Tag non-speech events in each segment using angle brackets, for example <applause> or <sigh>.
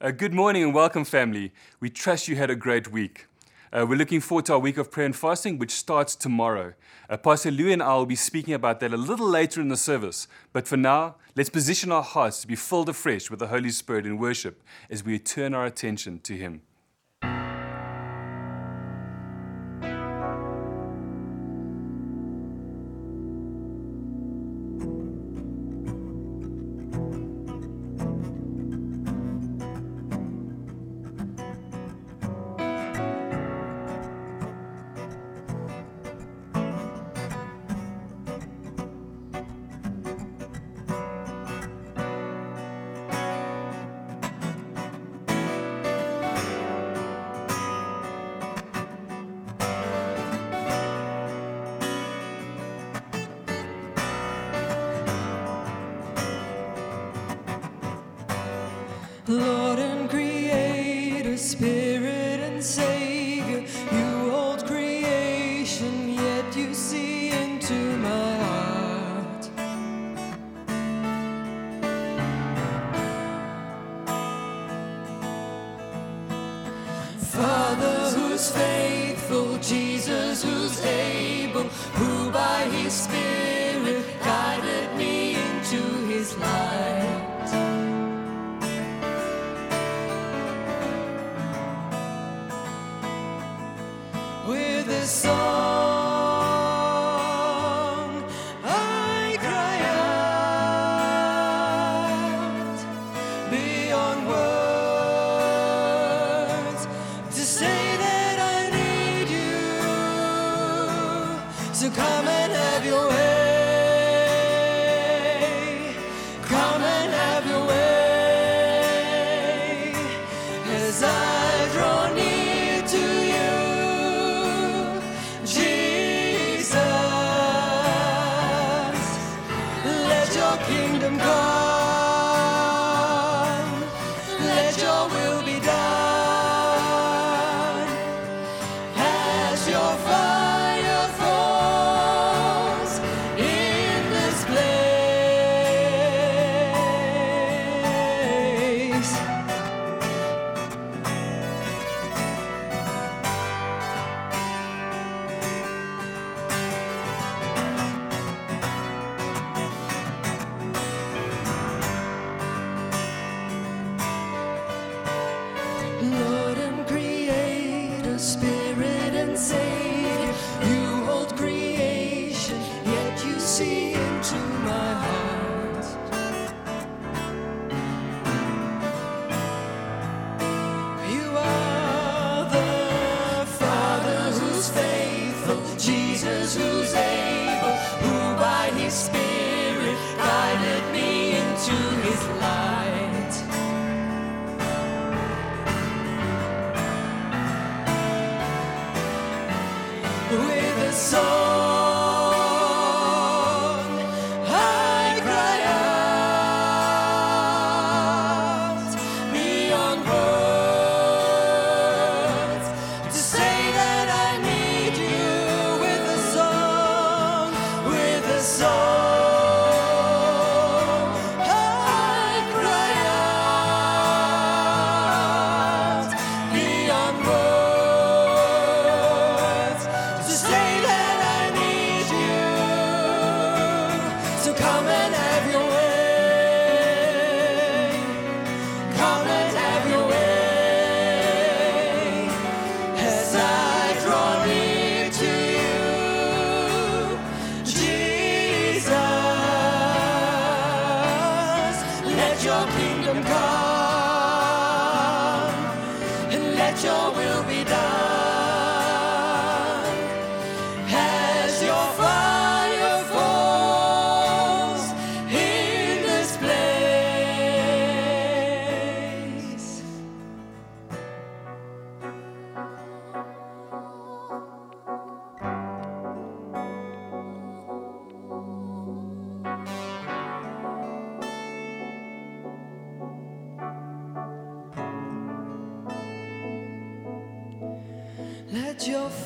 Uh, good morning and welcome, family. We trust you had a great week. Uh, we're looking forward to our week of prayer and fasting, which starts tomorrow. Uh, Pastor Lou and I will be speaking about that a little later in the service. But for now, let's position our hearts to be filled afresh with the Holy Spirit in worship as we turn our attention to Him.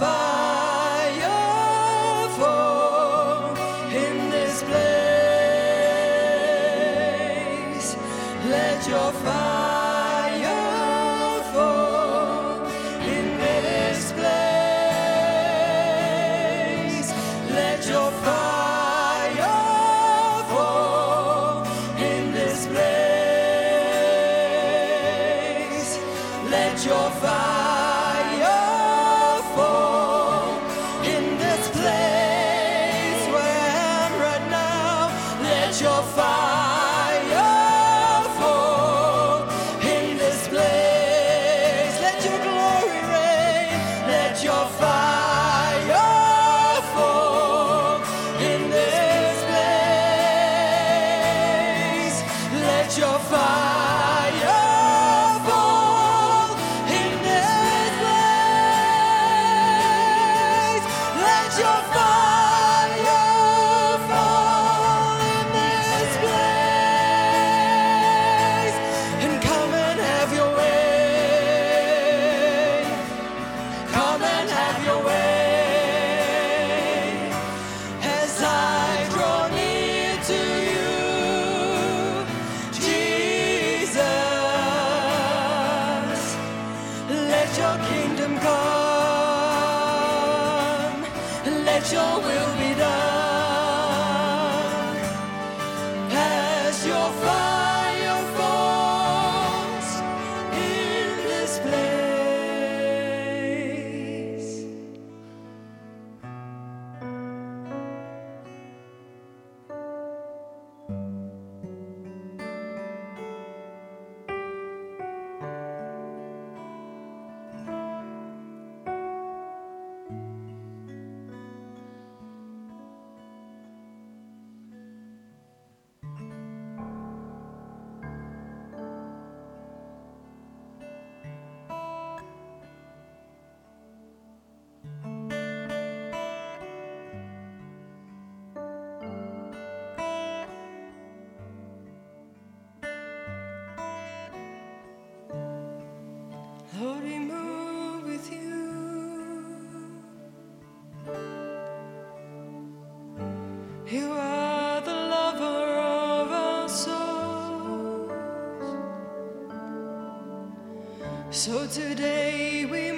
Let So today we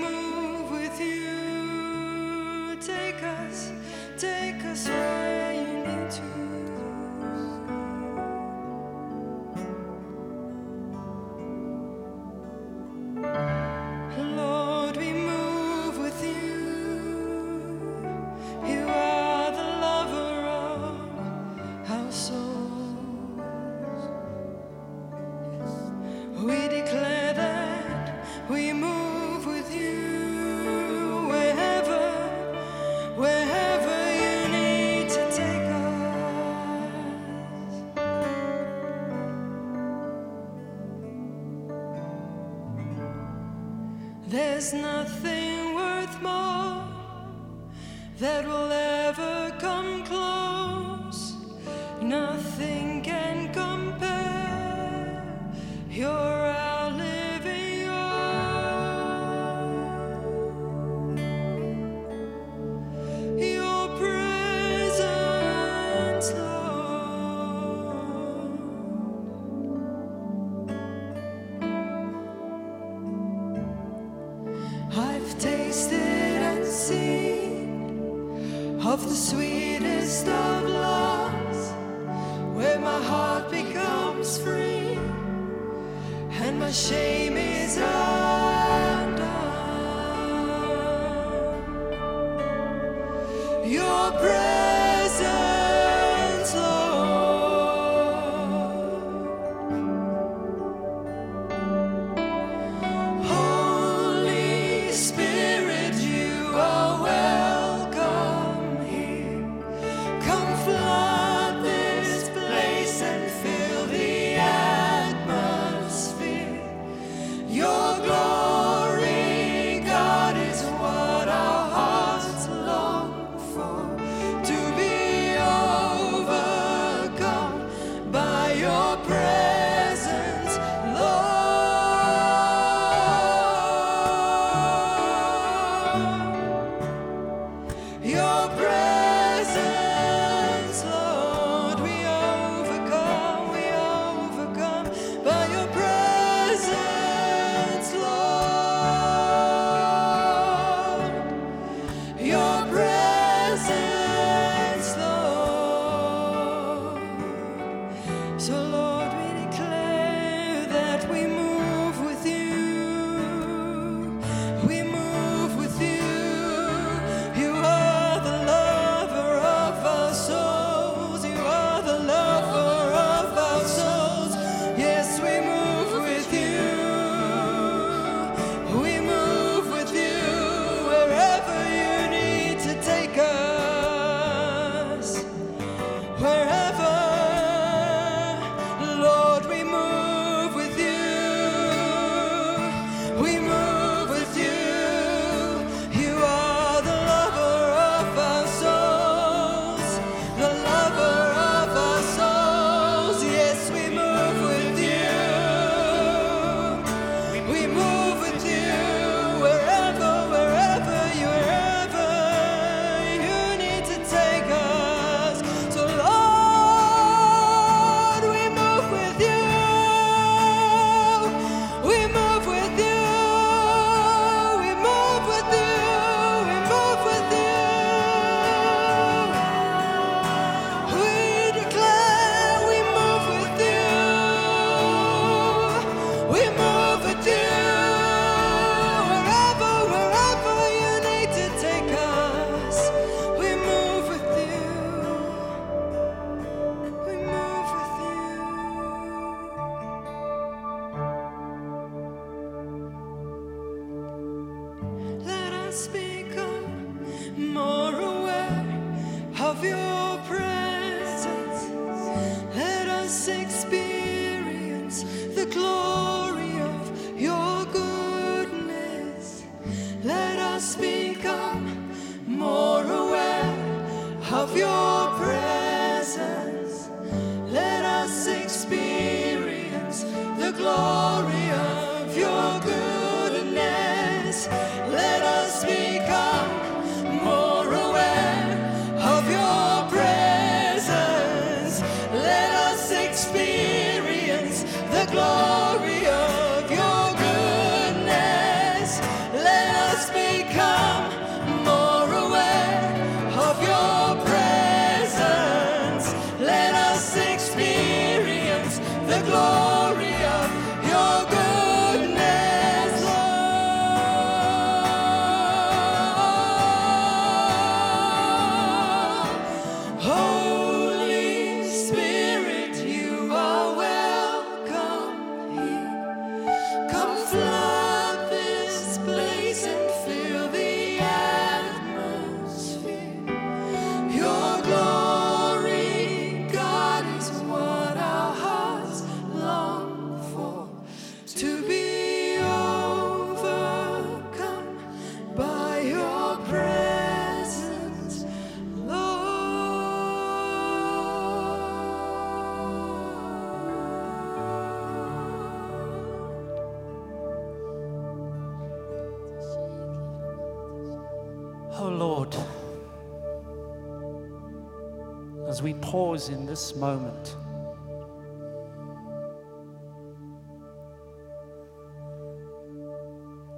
pause in this moment,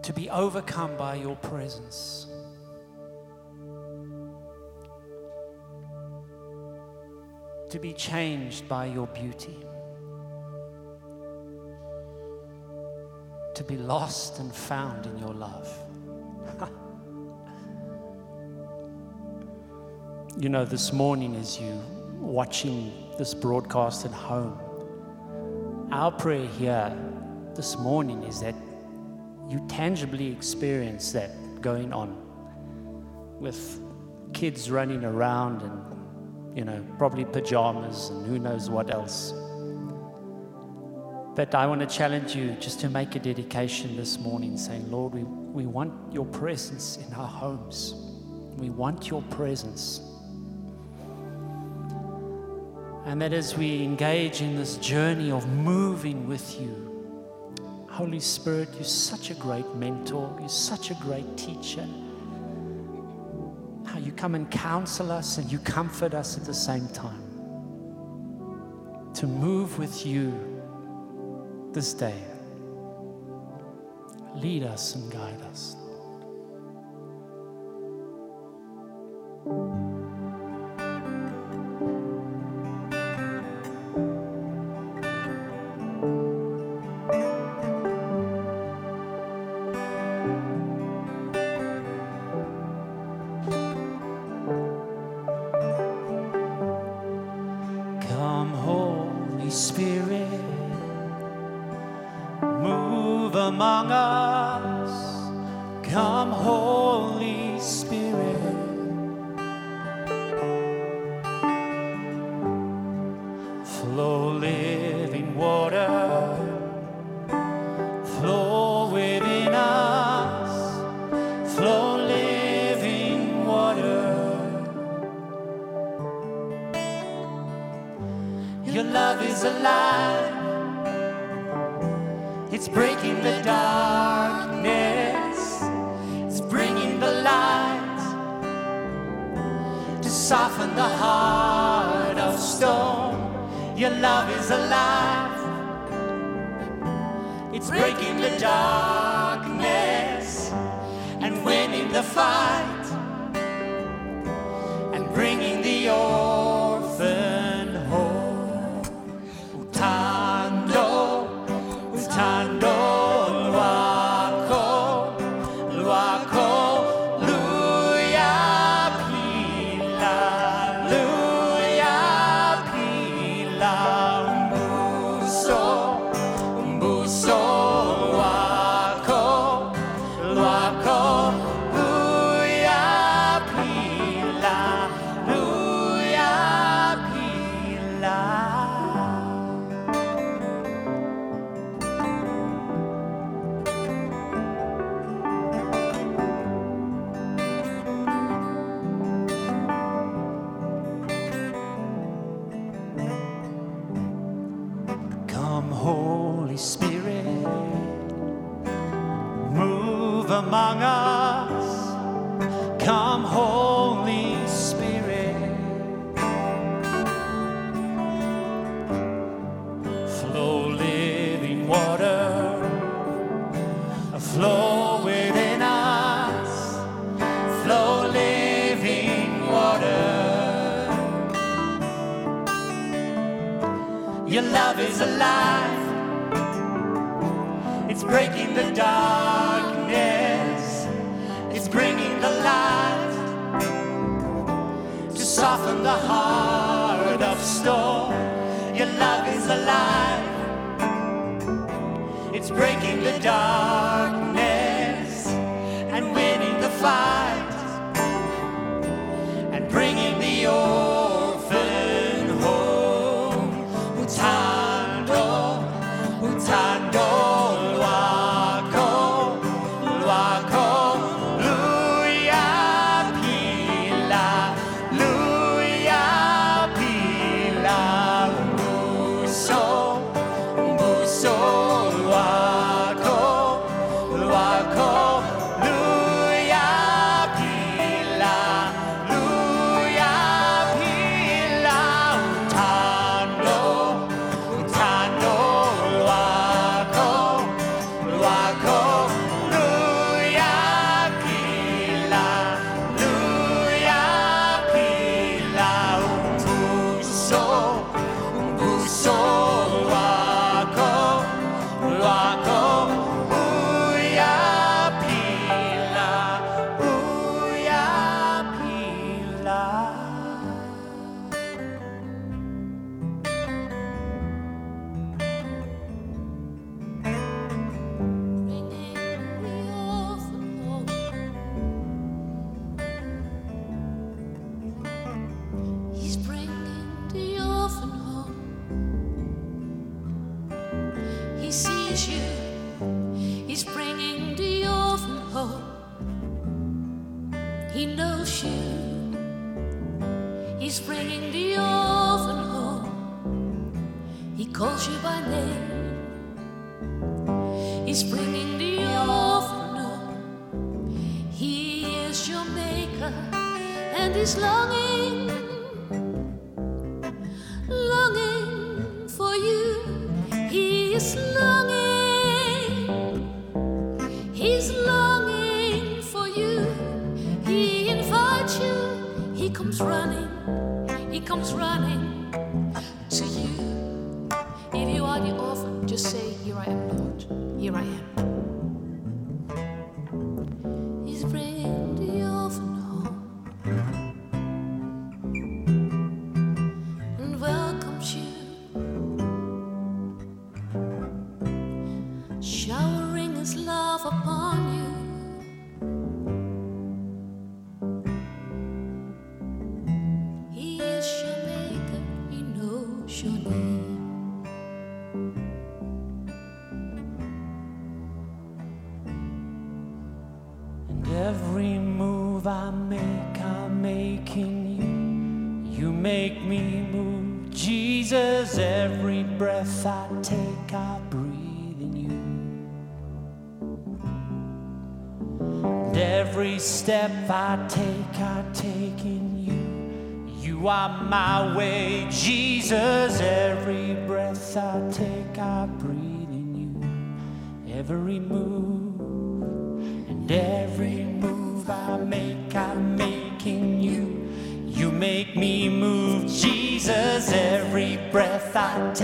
to be overcome by your presence. To be changed by your beauty. To be lost and found in your love. <laughs> You know, this morning as you watching this broadcast at home, our prayer here this morning is that you tangibly experience that going on with kids running around and, you know, probably pajamas and who knows what else. But I want to challenge you just to make a dedication this morning saying, Lord, we, we want your presence in our homes. We want your presence. And that as we engage in this journey of moving with you, Holy Spirit, you're such a great mentor, you're such a great teacher. How you come and counsel us and you comfort us at the same time. To move with you this day. Lead us and guide us.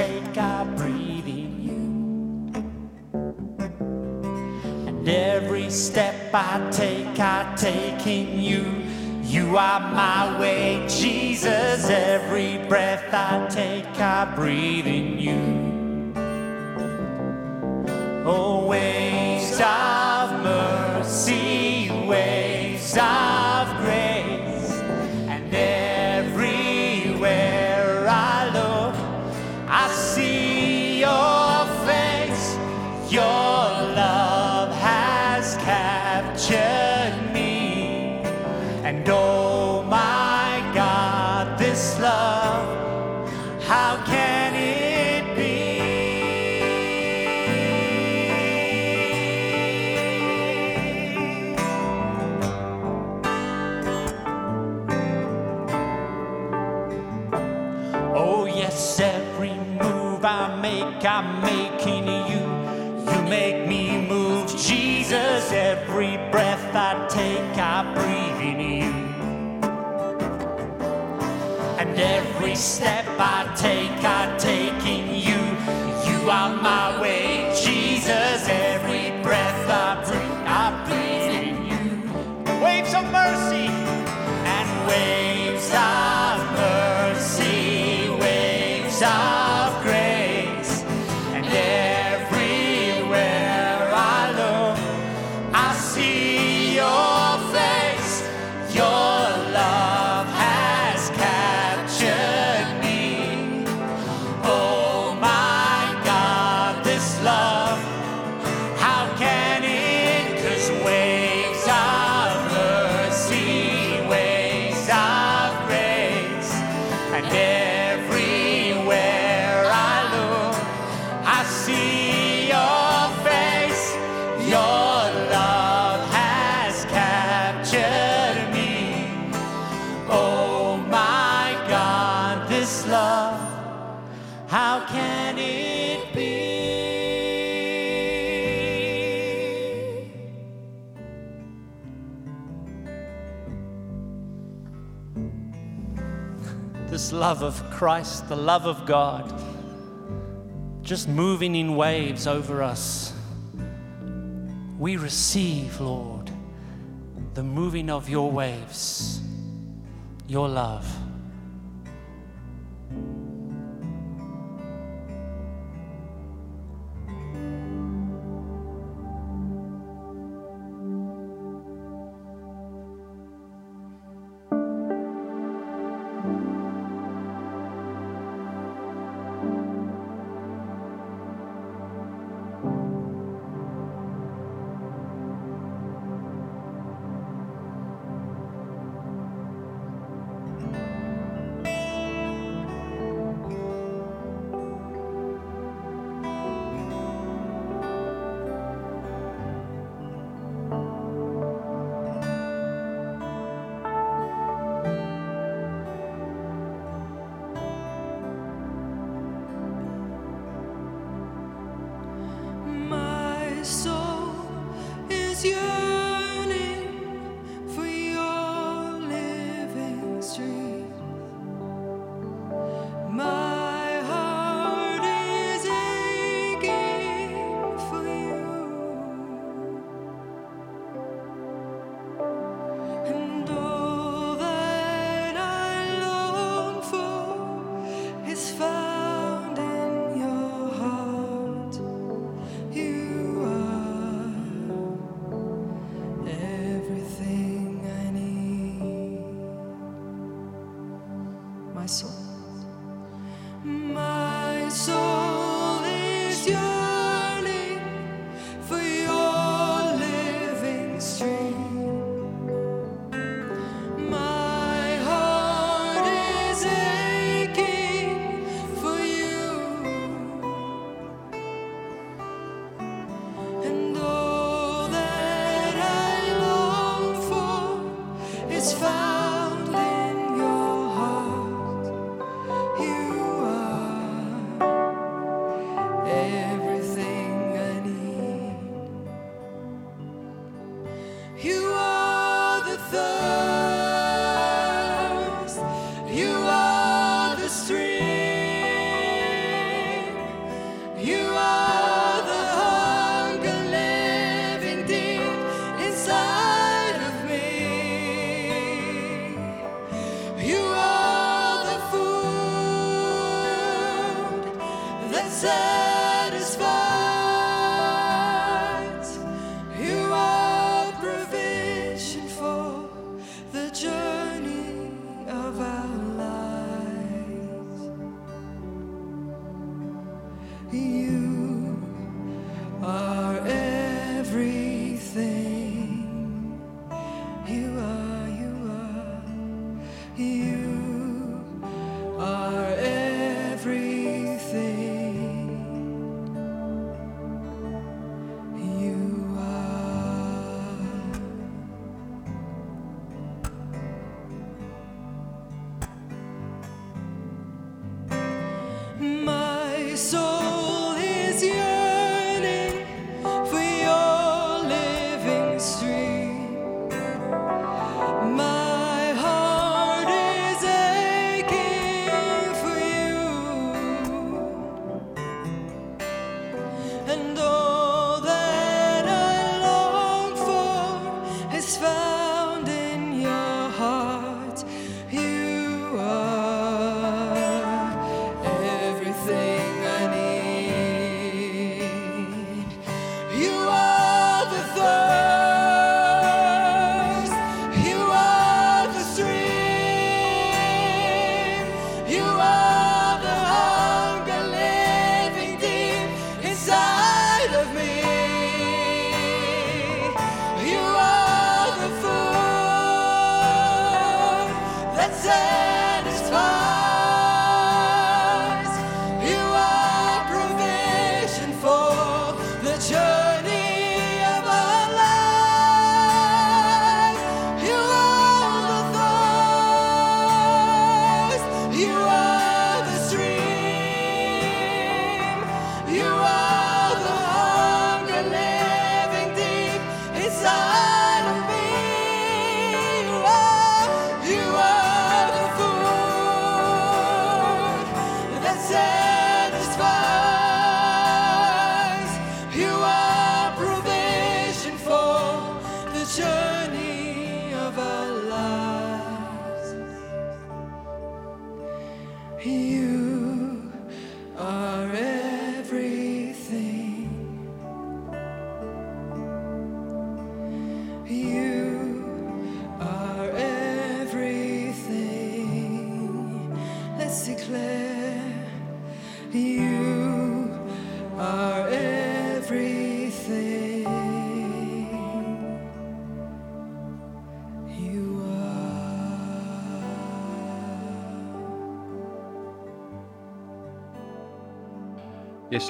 take, I breathe in you. And every step I take, I take in you. You are my way, Jesus. Every breath I take, I breathe in you. Oh, waves of mercy, waves of step I take. love of Christ, the love of God, just moving in waves over us. We receive, Lord, the moving of your waves, your love.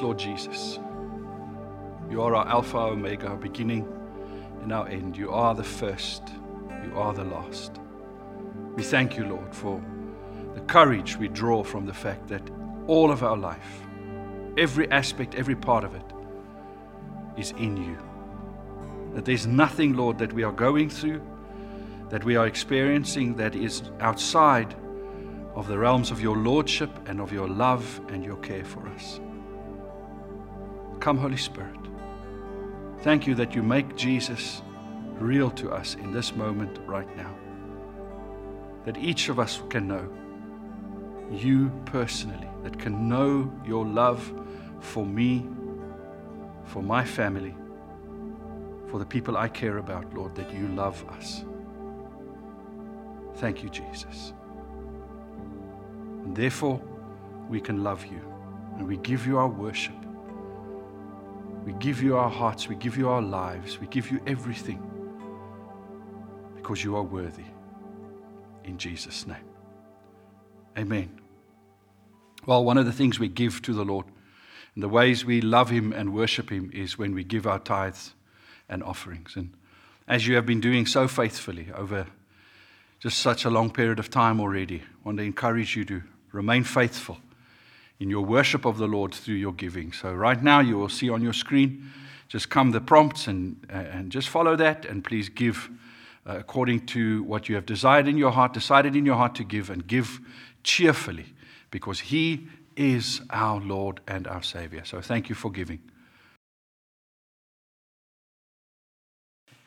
Lord Jesus. You are our Alpha, Omega, our beginning and our end. You are the first. You are the last. We thank you, Lord, for the courage we draw from the fact that all of our life, every aspect, every part of it, is in you. That there's nothing, Lord, that we are going through, that we are experiencing that is outside of the realms of your Lordship and of your love and your care for us. Come, Holy Spirit. Thank you that you make Jesus real to us in this moment right now. That each of us can know you personally, that can know your love for me, for my family, for the people I care about, Lord, that you love us. Thank you, Jesus. And therefore, we can love you and we give you our worship. We give you our hearts, we give you our lives, we give you everything because you are worthy. In Jesus' name. Amen. Well, one of the things we give to the Lord and the ways we love Him and worship Him is when we give our tithes and offerings. And as you have been doing so faithfully over just such a long period of time already, I want to encourage you to remain faithful in your worship of the Lord through your giving. So, right now, you will see on your screen just come the prompts and, uh, and just follow that. And please give uh, according to what you have desired in your heart, decided in your heart to give, and give cheerfully because He is our Lord and our Savior. So, thank you for giving.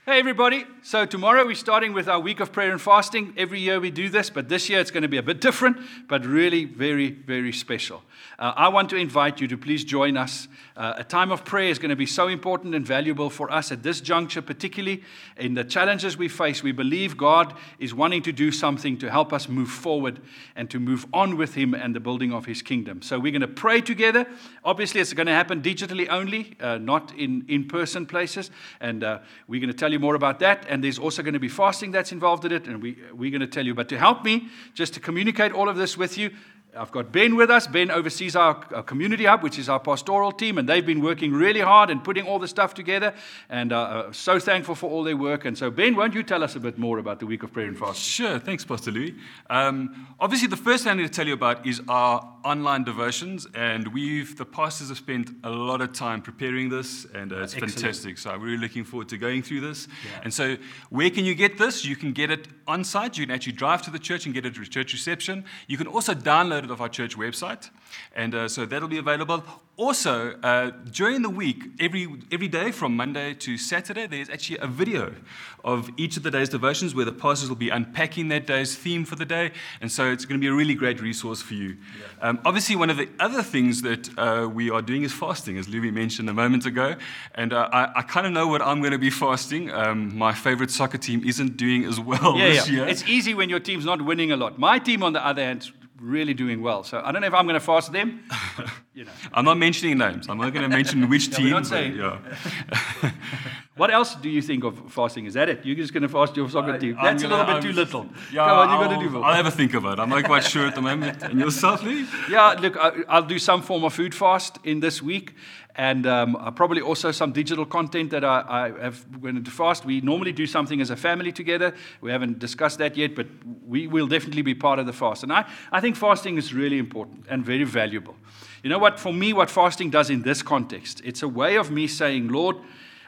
Hey, everybody. So, tomorrow we're starting with our week of prayer and fasting. Every year we do this, but this year it's going to be a bit different, but really very, very special. Uh, I want to invite you to please join us. Uh, a time of prayer is going to be so important and valuable for us at this juncture, particularly in the challenges we face. We believe God is wanting to do something to help us move forward and to move on with Him and the building of His kingdom. So, we're going to pray together. Obviously, it's going to happen digitally only, uh, not in in person places. And uh, we're going to tell you more about that. And there's also going to be fasting that's involved in it. And we, we're going to tell you. But to help me, just to communicate all of this with you, I've got Ben with us. Ben oversees our, our, community hub, which is our pastoral team, and they've been working really hard and putting all the stuff together. And uh, uh, so thankful for all their work. And so, Ben, won't you tell us a bit more about the week of prayer and fasting? Sure, thanks, Pastor Louis. Um, obviously, the first thing I need to tell you about is our online devotions, and we've the pastors have spent a lot of time preparing this, and uh, it's Excellent. fantastic. So I'm really looking forward to going through this. Yeah. And so, where can you get this? You can get it on site. You can actually drive to the church and get it at church reception. You can also download it off our church website, and uh, so that'll be available. Also, uh, during the week, every, every day from Monday to Saturday, there's actually a video of each of the day's devotions where the pastors will be unpacking that day's theme for the day. And so it's going to be a really great resource for you. Yeah. Um, obviously, one of the other things that uh, we are doing is fasting, as Louis mentioned a moment ago. And uh, I, I kind of know what I'm going to be fasting. Um, my favorite soccer team isn't doing as well yeah, this yeah. year. It's easy when your team's not winning a lot. My team, on the other hand, really doing well. So I don't know if I'm going to fast them. But, you know. <laughs> I'm not mentioning names. I'm not going to mention which <laughs> No, team. not but yeah. <laughs> what else do you think of fasting? Is that it? You're just going to fast your soccer team? I'm That's a little bit I'm- too little. Yeah, Come on, you got I'll- to do more. I'll have a think of it. I'm not quite sure at the moment. And yourself, Lee? Yeah, look, I- I'll do some form of food fast in this week, and um, uh, probably also some digital content that I, I have going to fast. We normally do something as a family together. We haven't discussed that yet, but we will definitely be part of the fast. And I, I think fasting is really important and very valuable. You know what? For me, what fasting does in this context, it's a way of me saying, Lord,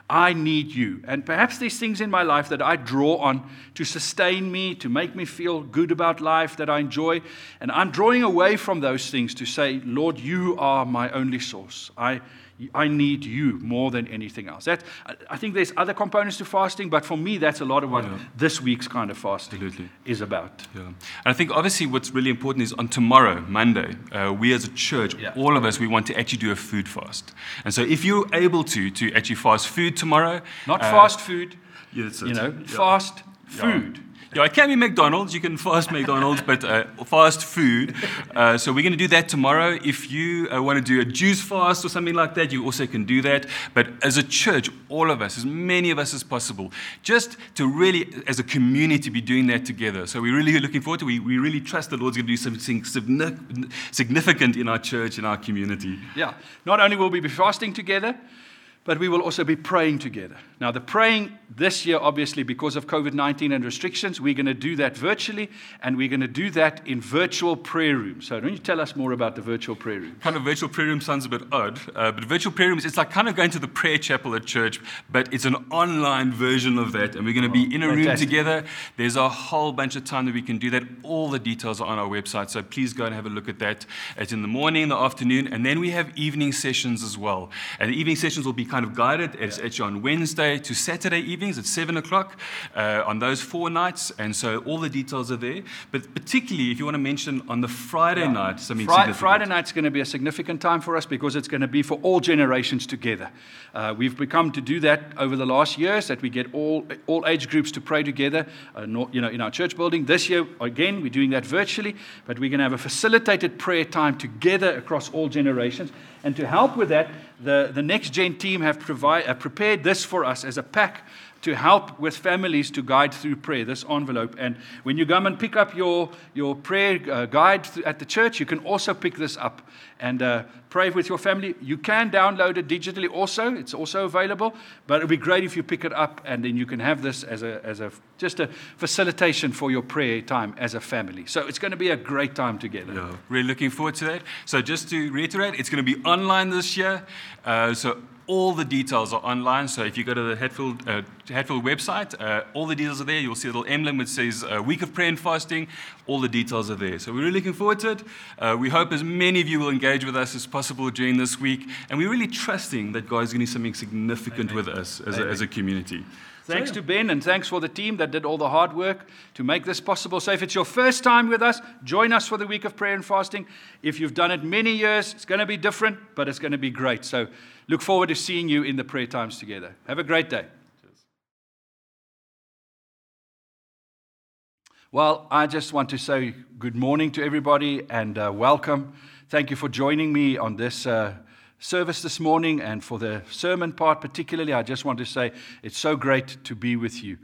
I need you. And perhaps there's things in my life that I draw on to sustain me, to make me feel good about life that I enjoy. And I'm drawing away from those things to say, Lord, you are my only source. I, I need you more than anything else. That, I- think there's other components to fasting, but for me, that's a lot of what Yeah. this week's kind of fasting Absolutely. is about. Yeah. And I think obviously what's really important is on tomorrow, Monday, uh, we as a church, Yeah. all of us, we want to actually do a food fast. And so if you're able to, to actually fast food tomorrow. Not uh, fast food, yeah, you know, fast food. Yeah, it can be McDonald's. You can fast McDonald's, but uh, fast food. Uh, so we're going to do that tomorrow. If you uh, want to do a juice fast or something like that, you also can do that. But as a church, all of us, as many of us as possible, just to really, as a community, be doing that together. So we're really looking forward to. We we really trust the Lord's going to do something significant in our church, in our community. Yeah. Not only will we be fasting together, but we will also be praying together. Now, the praying this year, obviously, because of COVID 19 and restrictions, we're going to do that virtually, and we're going to do that in virtual prayer rooms. So, don't you tell us more about the virtual prayer room? Kind of virtual prayer room sounds a bit odd, uh, but virtual prayer rooms, it's like kind of going to the prayer chapel at church, but it's an online version of that. And we're going to be in a room together. There's a whole bunch of time that we can do that. All the details are on our website, so please go and have a look at that. It's in the morning, the afternoon, and then we have evening sessions as well. And the evening sessions will be kind of guided. It's actually on Wednesday to Saturday evenings at 7 o'clock uh, on those four nights. And so all the details are there. But particularly, if you want to mention on the Friday night, something Fri- Friday night's going to be a significant time for us because it's going to be for all generations together. Uh, we've become to do that over the last years that we get all all age groups to pray together. Uh, not, you know, in our church building this year again we're doing that virtually, but we're going to have a facilitated prayer time together across all generations. And to help with that, the, the next gen team have provide, uh, prepared this for us as a pack to help with families to guide through prayer, this envelope. And when you come and pick up your, your prayer uh, guide th- at the church, you can also pick this up and uh, pray with your family. You can download it digitally also, it's also available. But it would be great if you pick it up and then you can have this as a, as a just a facilitation for your prayer time as a family. So it's going to be a great time together. Yeah, really looking forward to that. So just to reiterate, it's going to be online this year. Uh, so all the details are online. So if you go to the Hatfield, uh, Hatfield website, uh, all the details are there. You'll see a little emblem which says uh, Week of Prayer and Fasting. All the details are there. So we're really looking forward to it. Uh, we hope as many of you will engage with us as possible during this week. And we're really trusting that God is going to do something significant with us as a, as a community. Thanks to Ben and thanks for the team that did all the hard work to make this possible. So, if it's your first time with us, join us for the week of prayer and fasting. If you've done it many years, it's going to be different, but it's going to be great. So, look forward to seeing you in the prayer times together. Have a great day. Well, I just want to say good morning to everybody and uh, welcome. Thank you for joining me on this uh, service this morning and for the sermon part particularly. I just want to say it's so great to be with you.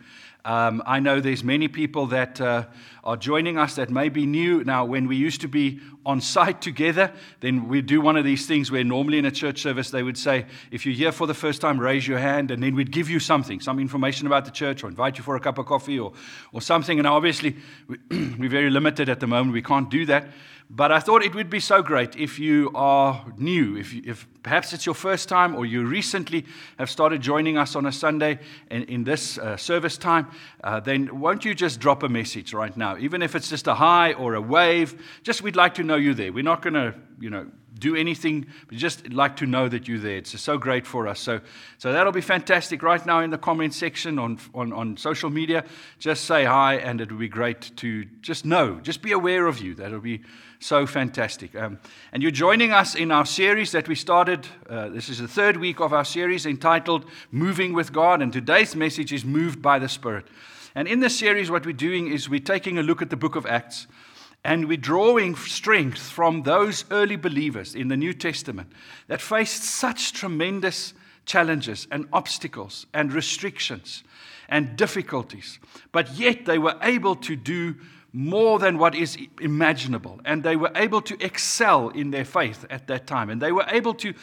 Um, I know there's many people that uh, are joining us that may be new. Now, when we used to be on site together, then we'd do one of these things where normally in a church service they would say, if you're here for the first time, raise your hand, and then we'd give you something, some information about the church, or invite you for a cup of coffee, or, or something. And obviously, we, <clears throat> we're very limited at the moment. We can't do that. But I thought it would be so great if you are new, if, you, if perhaps it's your first time or you recently have started joining us on a Sunday in, in this uh, service time, uh, then won't you just drop a message right now? Even if it's just a hi or a wave, just we'd like to know you there. We're not going to, you know, do anything, but just like to know that you're there. It's so great for us. So, so that'll be fantastic. Right now in the comment section on, on, on social media, just say hi, and it will be great to just know, just be aware of you. That'll be so fantastic. Um, and you're joining us in our series that we started. Uh, this is the third week of our series entitled Moving with God, and today's message is Moved by the Spirit. And in this series, what we're doing is we're taking a look at the book of Acts. And we're drawing strength from those early believers in the New Testament that faced such tremendous challenges and obstacles and restrictions and difficulties, but yet they were able to do more than what is imaginable. And they were able to excel in their faith at that time. And they were able to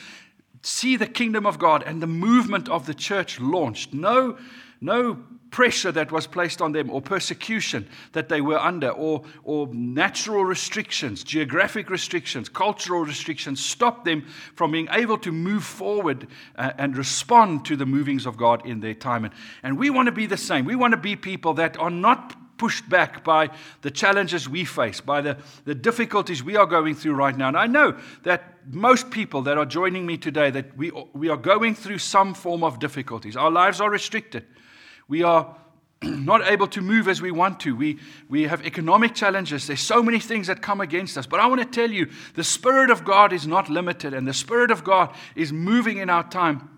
see the kingdom of God and the movement of the church launched. No, no pressure that was placed on them or persecution that they were under or, or natural restrictions, geographic restrictions, cultural restrictions stopped them from being able to move forward uh, and respond to the movings of God in their time. And, and we want to be the same. We want to be people that are not pushed back by the challenges we face, by the, the difficulties we are going through right now. And I know that most people that are joining me today, that we, we are going through some form of difficulties. Our lives are restricted. We are <clears throat> not able to move as we want to. We, we have economic challenges. There's so many things that come against us. But I want to tell you the Spirit of God is not limited, and the Spirit of God is moving in our time.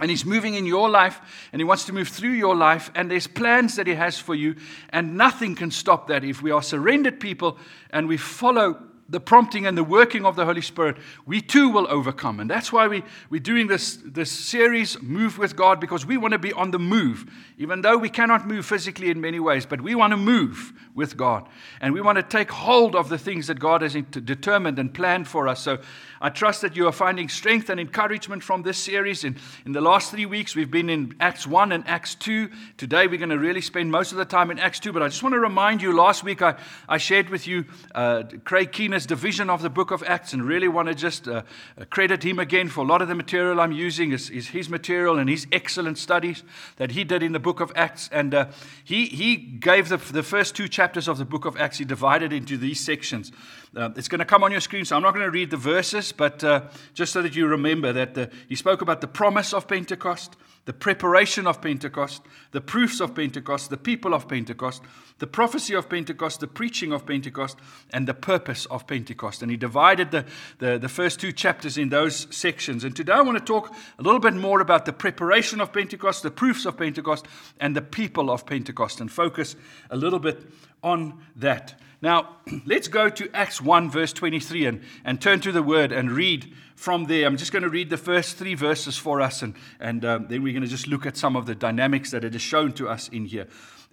And He's moving in your life, and He wants to move through your life, and there's plans that He has for you, and nothing can stop that. If we are surrendered people and we follow the prompting and the working of the Holy Spirit, we too will overcome. And that's why we, we're doing this, this series, Move with God, because we want to be on the move. Even though we cannot move physically in many ways, but we want to move with God. And we want to take hold of the things that God has determined and planned for us. So I trust that you are finding strength and encouragement from this series. In, in the last three weeks, we've been in Acts 1 and Acts 2. Today, we're going to really spend most of the time in Acts 2. But I just want to remind you last week, I, I shared with you uh, Craig Keener's division of the book of Acts and really want to just uh, credit him again for a lot of the material I'm using is, is his material and his excellent studies that he did in the book of Acts. And uh, he, he gave the, the first two chapters of the book of Acts, he divided into these sections. Uh, it's going to come on your screen, so I'm not going to read the verses, but uh, just so that you remember that the, he spoke about the promise of Pentecost, the preparation of Pentecost, the proofs of Pentecost, the people of Pentecost, the prophecy of Pentecost, the preaching of Pentecost, and the purpose of Pentecost. And he divided the, the, the first two chapters in those sections. And today I want to talk a little bit more about the preparation of Pentecost, the proofs of Pentecost, and the people of Pentecost, and focus a little bit on that. Now, <clears throat> let's go to Acts 1, verse 23, and, and turn to the word and read from there. I'm just going to read the first three verses for us, and, and um, then we're going to just look at some of the dynamics that it is shown to us in here.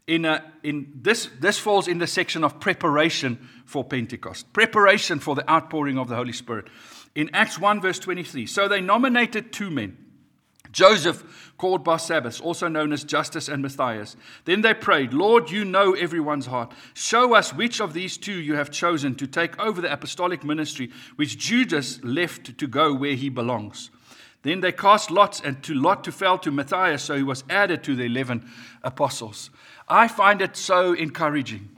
In, a, in this, this falls in the section of preparation for Pentecost, preparation for the outpouring of the Holy Spirit. In Acts 1, verse 23, so they nominated two men Joseph, called Barsabbas, also known as Justus and Matthias. Then they prayed, Lord, you know everyone's heart. Show us which of these two you have chosen to take over the apostolic ministry, which Judas left to go where he belongs. Then they cast lots, and to lot to fell to Matthias, so he was added to the eleven apostles. I find it so encouraging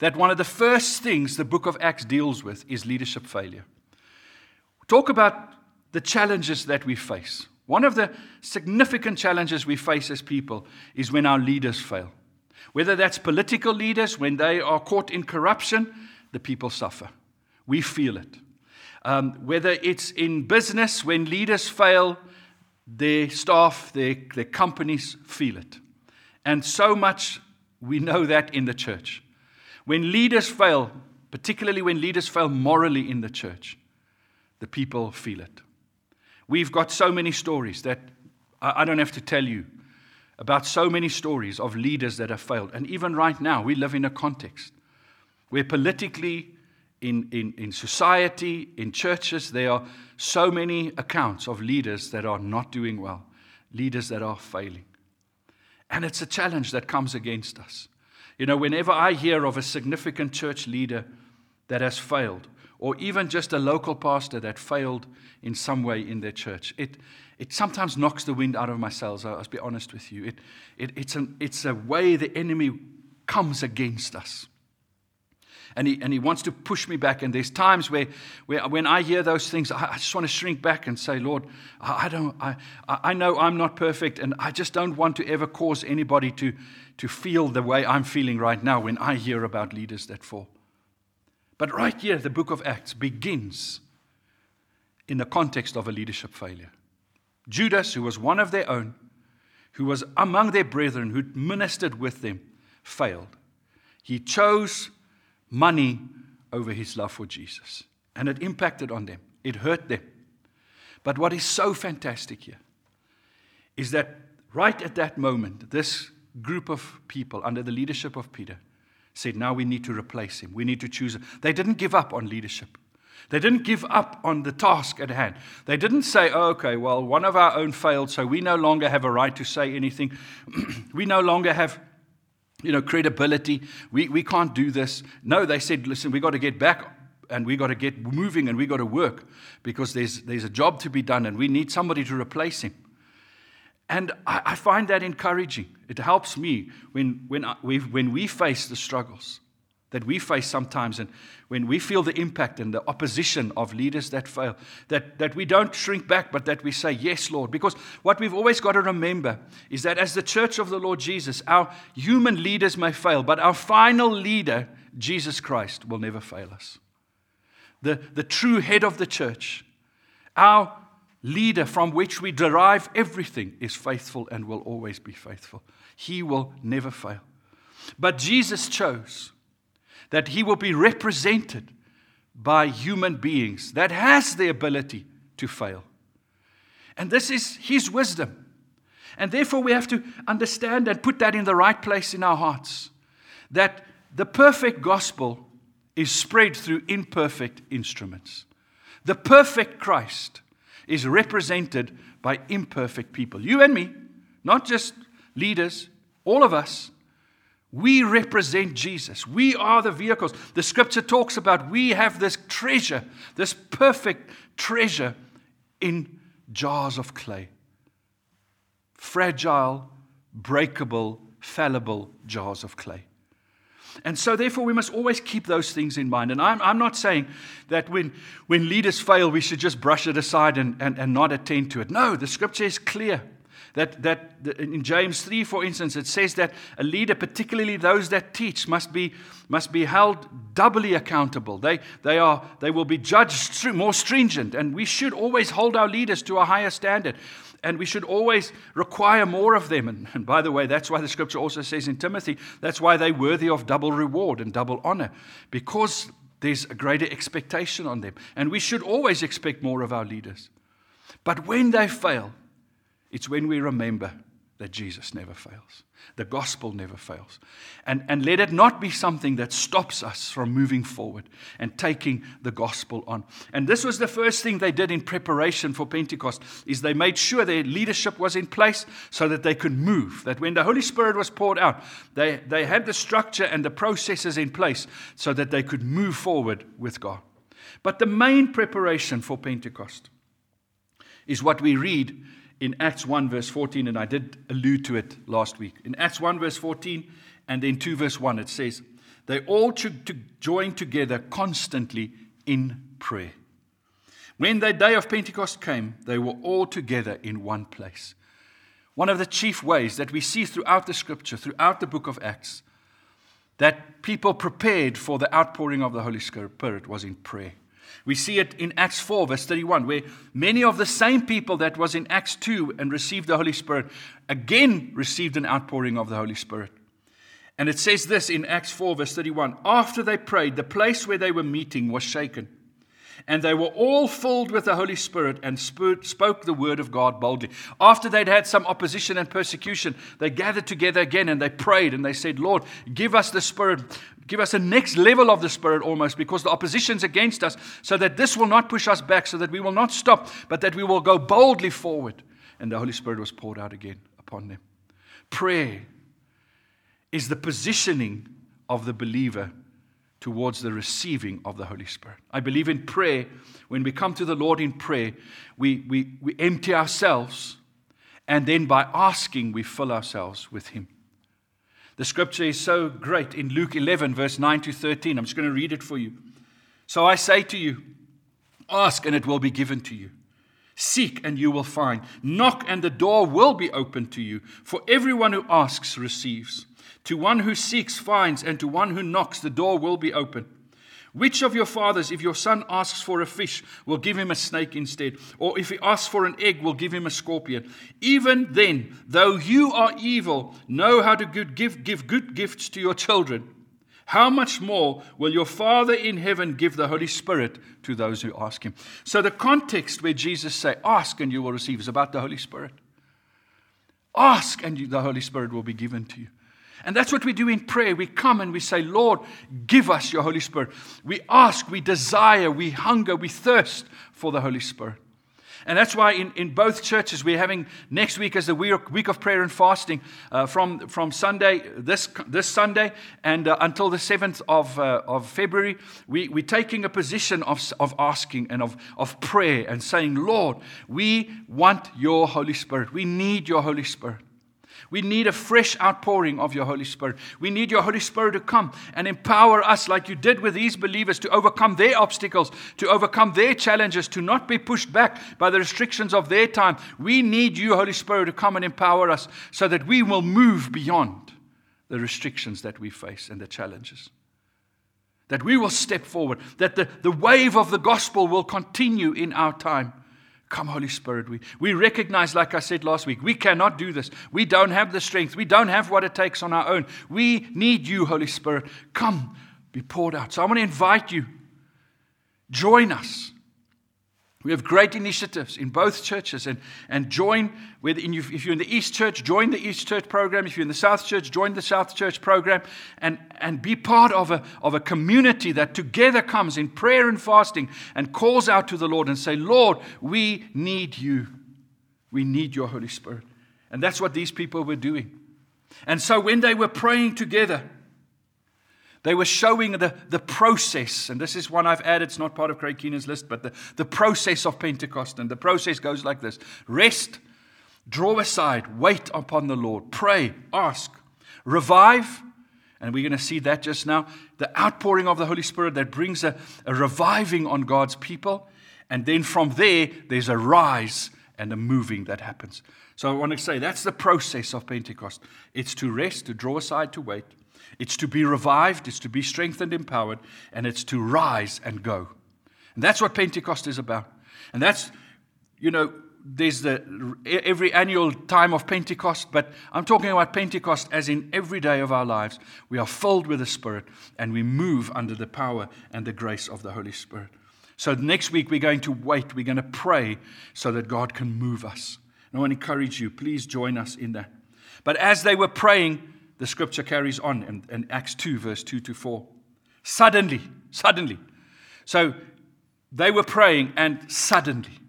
that one of the first things the book of Acts deals with is leadership failure. Talk about the challenges that we face. One of the significant challenges we face as people is when our leaders fail. Whether that's political leaders, when they are caught in corruption, the people suffer. We feel it. Um, whether it's in business, when leaders fail, their staff, their, their companies feel it. And so much we know that in the church. When leaders fail, particularly when leaders fail morally in the church, the people feel it. We've got so many stories that I, don't have to tell you about so many stories of leaders that have failed. And even right now, we live in a context where politically, in, in, in society, in churches, there are so many accounts of leaders that are not doing well, leaders that are failing. And it's a challenge that comes against us. You know, whenever I hear of a significant church leader that has failed, or even just a local pastor that failed in some way in their church, it, it sometimes knocks the wind out of my sails. I'll, be honest with you. It, it, it's, an, it's a way the enemy comes against us. And he, and he wants to push me back. And there's times where, where when I hear those things, I, I just want to shrink back and say, Lord, I, I don't, I, I know I'm not perfect, and I just don't want to ever cause anybody to, to feel the way I'm feeling right now when I hear about leaders that fall. But right here, the book of Acts begins in the context of a leadership failure. Judas, who was one of their own, who was among their brethren, who ministered with them, failed. He chose money over his love for Jesus. And it impacted on them, it hurt them. But what is so fantastic here is that right at that moment, this group of people under the leadership of Peter said, Now we need to replace him. We need to choose. They didn't give up on leadership. They didn't give up on the task at hand. They didn't say, oh, okay, well, one of our own failed, so we no longer have a right to say anything. <clears throat> we no longer have you know, credibility. We, we can't do this. No, they said, listen, we got to get back and we got to get moving and we got to work because there's, there's a job to be done and we need somebody to replace him. And I, I find that encouraging. It helps me when, when, I, we, when we face the struggles that we face sometimes and when we feel the impact and the opposition of leaders that fail, that, that we don't shrink back, but that we say, Yes, Lord. Because what we've always got to remember is that as the church of the Lord Jesus, our human leaders may fail, but our final leader, Jesus Christ, will never fail us. The, the true head of the church, our leader from which we derive everything, is faithful and will always be faithful. He will never fail. But Jesus chose that he will be represented by human beings that has the ability to fail. And this is his wisdom. And therefore, we have to understand and put that in the right place in our hearts that the perfect gospel is spread through imperfect instruments. The perfect Christ is represented by imperfect people. You and me, not just leaders, all of us we represent Jesus. We are the vehicles. The scripture talks about we have this treasure, this perfect treasure in jars of clay. Fragile, breakable, fallible jars of clay. And so, therefore, we must always keep those things in mind. And I'm, I'm not saying that when, when leaders fail, we should just brush it aside and, and, and not attend to it. No, the scripture is clear. That, that in James 3, for instance, it says that a leader, particularly those that teach, must be, must be held doubly accountable. They, they, are, they will be judged more stringent, and we should always hold our leaders to a higher standard. And we should always require more of them. And, and by the way, that's why the scripture also says in Timothy, that's why they're worthy of double reward and double honor, because there's a greater expectation on them. And we should always expect more of our leaders. But when they fail, it's when we remember that Jesus never fails. The gospel never fails. And, and let it not be something that stops us from moving forward and taking the gospel on. And this was the first thing they did in preparation for Pentecost is they made sure their leadership was in place so that they could move. That when the Holy Spirit was poured out, they, they had the structure and the processes in place so that they could move forward with God. But the main preparation for Pentecost is what we read in Acts 1, verse 14, and I did allude to it last week. In Acts 1, verse 14, and then 2, verse 1, it says, They all to, to join together constantly in prayer. When the day of Pentecost came, they were all together in one place. One of the chief ways that we see throughout the scripture, throughout the book of Acts, that people prepared for the outpouring of the Holy Spirit was in prayer. We see it in Acts 4, verse 31, where many of the same people that was in Acts 2 and received the Holy Spirit again received an outpouring of the Holy Spirit. And it says this in Acts 4, verse 31 After they prayed, the place where they were meeting was shaken. And they were all filled with the Holy Spirit and spoke the word of God boldly. After they'd had some opposition and persecution, they gathered together again and they prayed and they said, Lord, give us the Spirit. Give us a next level of the Spirit almost because the opposition's against us, so that this will not push us back, so that we will not stop, but that we will go boldly forward. And the Holy Spirit was poured out again upon them. Prayer is the positioning of the believer towards the receiving of the Holy Spirit. I believe in prayer, when we come to the Lord in prayer, we, we, we empty ourselves, and then by asking, we fill ourselves with Him. The scripture is so great in Luke 11, verse 9 to 13. I'm just going to read it for you. So I say to you, ask and it will be given to you. Seek and you will find. Knock and the door will be opened to you. For everyone who asks receives. To one who seeks finds, and to one who knocks the door will be open. Which of your fathers, if your son asks for a fish, will give him a snake instead? Or if he asks for an egg, will give him a scorpion? Even then, though you are evil, know how to give, give good gifts to your children. How much more will your Father in heaven give the Holy Spirit to those who ask him? So the context where Jesus say, "Ask and you will receive," is about the Holy Spirit. Ask and you, the Holy Spirit will be given to you. And that's what we do in prayer. We come and we say, Lord, give us your Holy Spirit. We ask, we desire, we hunger, we thirst for the Holy Spirit. And that's why in, in both churches, we're having next week as the week, week of prayer and fasting uh, from, from Sunday, this, this Sunday, and uh, until the 7th of, uh, of February. We, we're taking a position of, of asking and of, of prayer and saying, Lord, we want your Holy Spirit. We need your Holy Spirit. We need a fresh outpouring of your Holy Spirit. We need your Holy Spirit to come and empower us, like you did with these believers, to overcome their obstacles, to overcome their challenges, to not be pushed back by the restrictions of their time. We need you, Holy Spirit, to come and empower us so that we will move beyond the restrictions that we face and the challenges. That we will step forward, that the, the wave of the gospel will continue in our time Come, Holy Spirit. We, we recognize, like I said last week, we cannot do this. We don't have the strength. We don't have what it takes on our own. We need you, Holy Spirit. Come, be poured out. So I want to invite you. Join us. We have great initiatives in both churches and, and join, with, if you're in the East Church, join the East Church program. If you're in the South Church, join the South Church program and, and be part of a, of a community that together comes in prayer and fasting and calls out to the Lord and say, Lord, we need you. We need your Holy Spirit. And that's what these people were doing. And so when they were praying together, they were showing the, the process, and this is one I've added, it's not part of Craig Keener's list, but the, the process of Pentecost. And the process goes like this. Rest, draw aside, wait upon the Lord, pray, ask, revive, and we're going to see that just now. The outpouring of the Holy Spirit that brings a, a reviving on God's people. And then from there, there's a rise and a moving that happens. So I want to say that's the process of Pentecost. It's to rest, to draw aside, to wait it's to be revived, it's to be strengthened, empowered, and it's to rise and go. And that's what Pentecost is about. And that's, you know, there's the every annual time of Pentecost, but I'm talking about Pentecost as in every day of our lives. We are filled with the Spirit and we move under the power and the grace of the Holy Spirit. So next week we're going to wait, we're going to pray so that God can move us. And I want to encourage you, please join us in that. But as they were praying, the scripture carries on in, in Acts 2, verse 2 to 4. Suddenly, suddenly. So they were praying, and suddenly,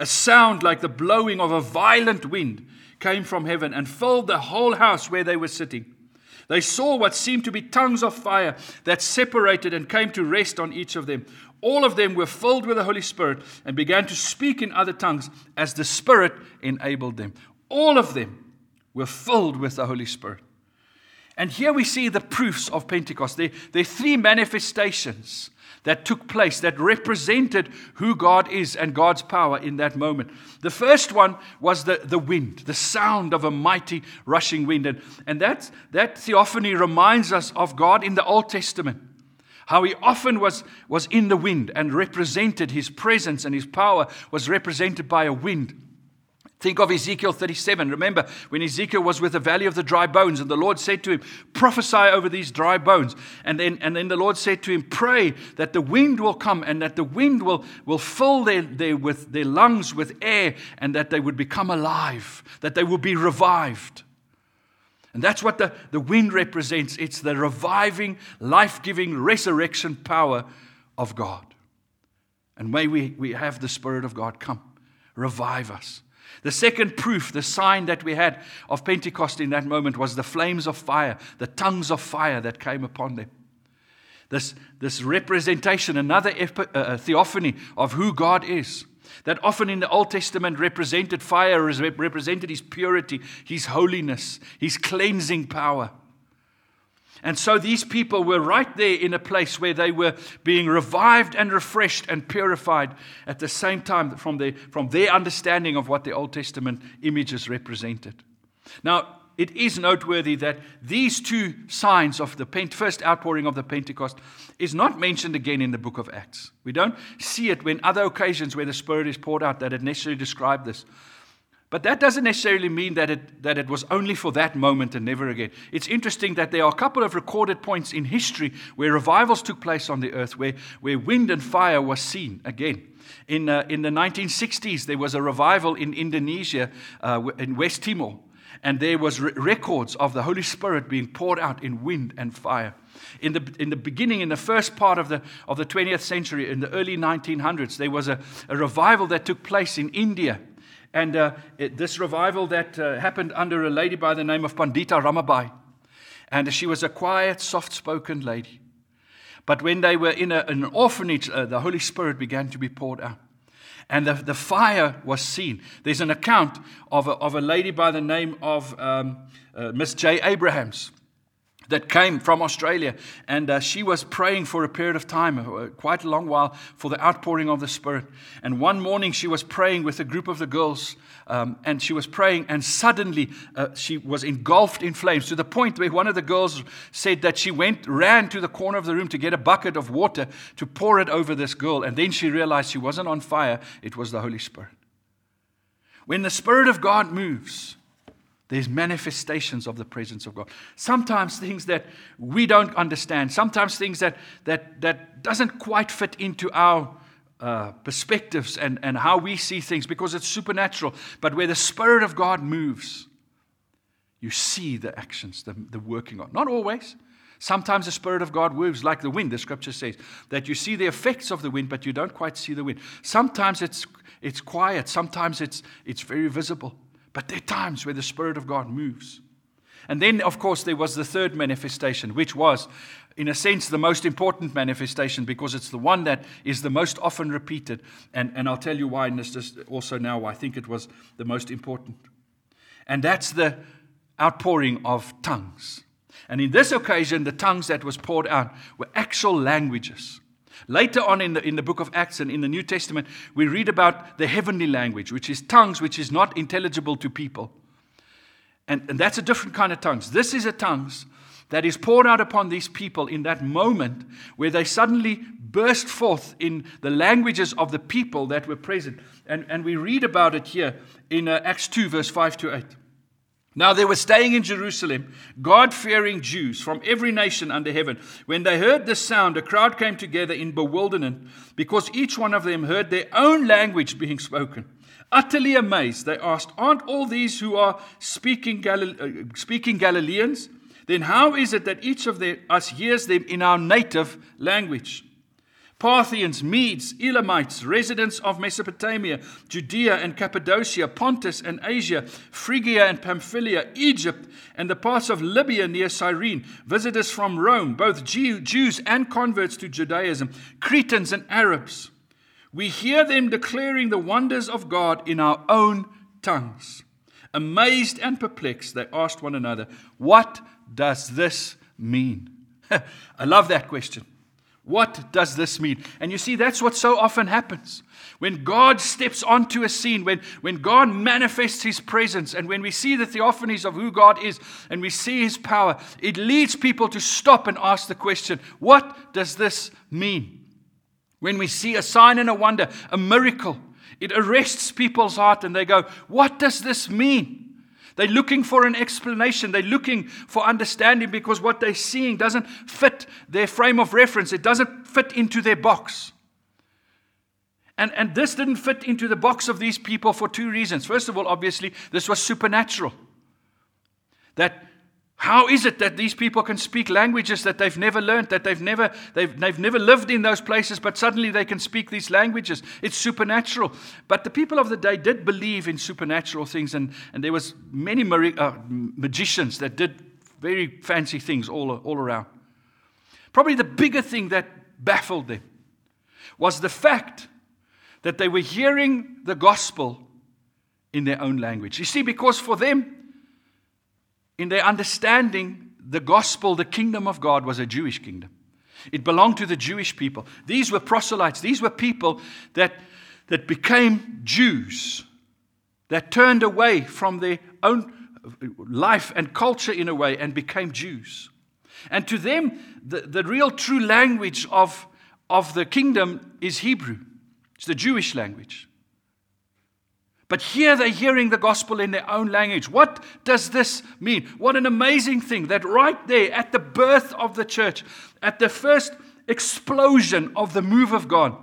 a sound like the blowing of a violent wind came from heaven and filled the whole house where they were sitting. They saw what seemed to be tongues of fire that separated and came to rest on each of them. All of them were filled with the Holy Spirit and began to speak in other tongues as the Spirit enabled them. All of them were filled with the Holy Spirit. And here we see the proofs of Pentecost. There, there are three manifestations that took place that represented who God is and God's power in that moment. The first one was the, the wind, the sound of a mighty rushing wind. And, and that, that theophany reminds us of God in the Old Testament. How he often was, was in the wind and represented his presence and his power was represented by a wind. Think of Ezekiel 37. Remember when Ezekiel was with the valley of the dry bones, and the Lord said to him, Prophesy over these dry bones. And then, and then the Lord said to him, Pray that the wind will come and that the wind will, will fill their, their, with their lungs with air and that they would become alive, that they will be revived. And that's what the, the wind represents it's the reviving, life giving resurrection power of God. And may we, we have the Spirit of God come, revive us. The second proof, the sign that we had of Pentecost in that moment was the flames of fire, the tongues of fire that came upon them. This, this representation, another epi- uh, theophany of who God is. That often in the Old Testament represented fire, represented his purity, his holiness, his cleansing power. And so these people were right there in a place where they were being revived and refreshed and purified at the same time from their, from their understanding of what the Old Testament images represented. Now, it is noteworthy that these two signs of the first outpouring of the Pentecost is not mentioned again in the book of Acts. We don't see it when other occasions where the Spirit is poured out that it necessarily describe this. But that doesn't necessarily mean that it, that it was only for that moment and never again. It's interesting that there are a couple of recorded points in history where revivals took place on the earth, where, where wind and fire was seen again. In, uh, in the 1960s, there was a revival in Indonesia, uh, in West Timor, and there was re- records of the Holy Spirit being poured out in wind and fire. In the, in the beginning, in the first part of the, of the 20th century, in the early 1900s, there was a, a revival that took place in India and uh, it, this revival that uh, happened under a lady by the name of Pandita Ramabai. And she was a quiet, soft spoken lady. But when they were in a, an orphanage, uh, the Holy Spirit began to be poured out. And the, the fire was seen. There's an account of a, of a lady by the name of um, uh, Miss J. Abrahams that came from Australia. And uh, she was praying for a period of time, uh, quite a long while, for the outpouring of the Spirit. And one morning she was praying with a group of the girls, um, and she was praying, and suddenly uh, she was engulfed in flames to the point where one of the girls said that she went, ran to the corner of the room to get a bucket of water to pour it over this girl. And then she realized she wasn't on fire, it was the Holy Spirit. When the Spirit of God moves, there's manifestations of the presence of God. Sometimes things that we don't understand, sometimes things that, that, that doesn't quite fit into our uh, perspectives and, and how we see things because it's supernatural. But where the Spirit of God moves, you see the actions, the, the working of. Not always. Sometimes the Spirit of God moves like the wind, the scripture says, that you see the effects of the wind, but you don't quite see the wind. Sometimes it's, it's quiet, sometimes it's, it's very visible. But there are times where the Spirit of God moves. And then, of course, there was the third manifestation, which was, in a sense, the most important manifestation because it's the one that is the most often repeated. And, and I'll tell you why, and this is also now I think it was the most important. And that's the outpouring of tongues. And in this occasion, the tongues that was poured out were actual languages. Later on in the, in the book of Acts and in the New Testament, we read about the heavenly language, which is tongues which is not intelligible to people. And, and that's a different kind of tongues. This is a tongues that is poured out upon these people in that moment where they suddenly burst forth in the languages of the people that were present. And, and we read about it here in uh, Acts 2, verse 5 to 8. Now they were staying in Jerusalem, God fearing Jews from every nation under heaven. When they heard this sound, a crowd came together in bewilderment because each one of them heard their own language being spoken. Utterly amazed, they asked, Aren't all these who are speaking, uh, speaking Galileans? Then how is it that each of us hears them in our native language? Parthians, Medes, Elamites, residents of Mesopotamia, Judea and Cappadocia, Pontus and Asia, Phrygia and Pamphylia, Egypt, and the parts of Libya near Cyrene, visitors from Rome, both Jew, Jews and converts to Judaism, Cretans and Arabs. We hear them declaring the wonders of God in our own tongues. Amazed and perplexed, they asked one another, What does this mean? <laughs> I love that question. What does this mean? And you see, that's what so often happens. When God steps onto a scene, when, when God manifests his presence, and when we see the theophanies of who God is and we see his power, it leads people to stop and ask the question what does this mean? When we see a sign and a wonder, a miracle, it arrests people's heart and they go, What does this mean? They're looking for an explanation. They're looking for understanding because what they're seeing doesn't fit their frame of reference. It doesn't fit into their box. And, and this didn't fit into the box of these people for two reasons. First of all, obviously, this was supernatural. That how is it that these people can speak languages that they've never learned, that they've never, they've, they've never lived in those places, but suddenly they can speak these languages? It's supernatural. But the people of the day did believe in supernatural things, and, and there was many uh, magicians that did very fancy things all, all around. Probably the bigger thing that baffled them was the fact that they were hearing the gospel in their own language. You see, because for them, in their understanding, the gospel, the kingdom of God, was a Jewish kingdom. It belonged to the Jewish people. These were proselytes. These were people that, that became Jews, that turned away from their own life and culture in a way and became Jews. And to them, the, the real true language of, of the kingdom is Hebrew, it's the Jewish language. But here they're hearing the gospel in their own language. What does this mean? What an amazing thing that right there at the birth of the church, at the first explosion of the move of God,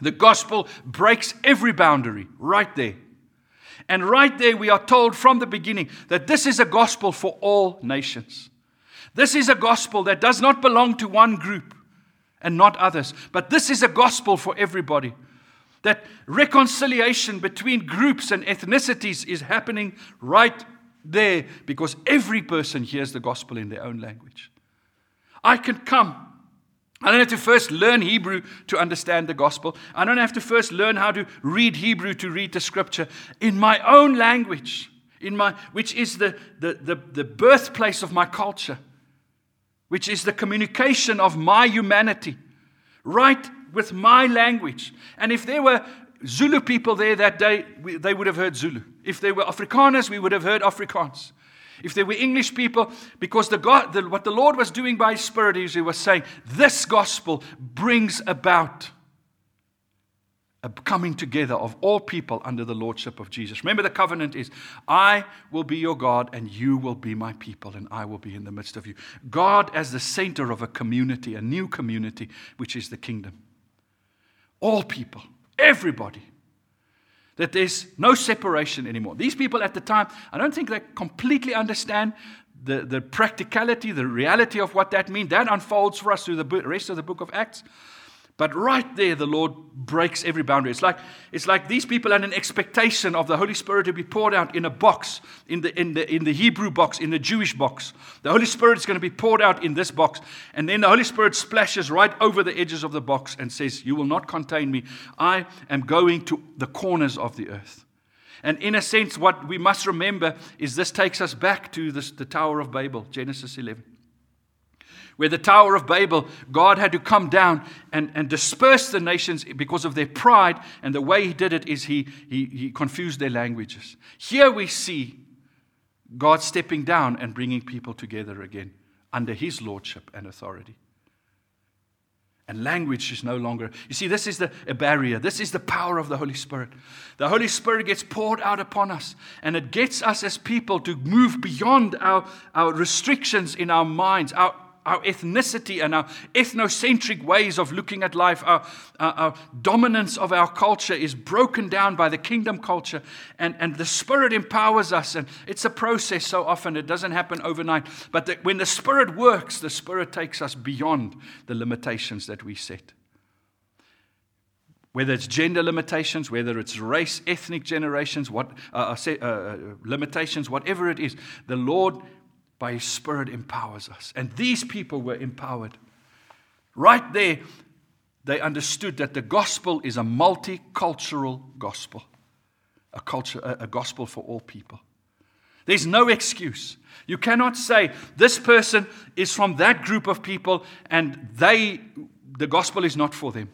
the gospel breaks every boundary right there. And right there, we are told from the beginning that this is a gospel for all nations. This is a gospel that does not belong to one group and not others, but this is a gospel for everybody. That reconciliation between groups and ethnicities is happening right there because every person hears the gospel in their own language. I can come. I don't have to first learn Hebrew to understand the gospel. I don't have to first learn how to read Hebrew to read the scripture in my own language, in my, which is the, the, the, the birthplace of my culture, which is the communication of my humanity. Right with my language. And if there were Zulu people there that day, we, they would have heard Zulu. If there were Afrikaners, we would have heard Afrikaans. If there were English people, because the God, the, what the Lord was doing by His Spirit is He was saying, this gospel brings about a coming together of all people under the lordship of Jesus. Remember, the covenant is I will be your God, and you will be my people, and I will be in the midst of you. God as the center of a community, a new community, which is the kingdom all people, everybody. That there's no separation anymore. These people at the time, I don't think they completely understand the, the practicality, the reality of what that means. That unfolds for us through the rest of the book of Acts. But right there, the Lord breaks every boundary. It's like, it's like these people had an expectation of the Holy Spirit to be poured out in a box, in the, in, the, in the Hebrew box, in the Jewish box. The Holy Spirit is going to be poured out in this box. And then the Holy Spirit splashes right over the edges of the box and says, You will not contain me. I am going to the corners of the earth. And in a sense, what we must remember is this takes us back to this, the Tower of Babel, Genesis 11 where the Tower of Babel, God had to come down and, and disperse the nations because of their pride, and the way He did it is He, he, he confused their languages. Here we see God stepping down and bringing people together again under His lordship and authority. And language is no longer, you see, this is the, a barrier. This is the power of the Holy Spirit. The Holy Spirit gets poured out upon us, and it gets us as people to move beyond our, our restrictions in our minds, our our ethnicity and our ethnocentric ways of looking at life, our, our, our, dominance of our culture is broken down by the kingdom culture, and, and the Spirit empowers us. And it's a process so often, it doesn't happen overnight. But the, when the Spirit works, the Spirit takes us beyond the limitations that we set. Whether it's gender limitations, whether it's race, ethnic generations, what, uh, uh, uh limitations, whatever it is, the Lord by His Spirit empowers us. And these people were empowered. Right there, they understood that the gospel is a multicultural gospel, a, culture, a, gospel for all people. There's no excuse. You cannot say this person is from that group of people and they the gospel is not for them.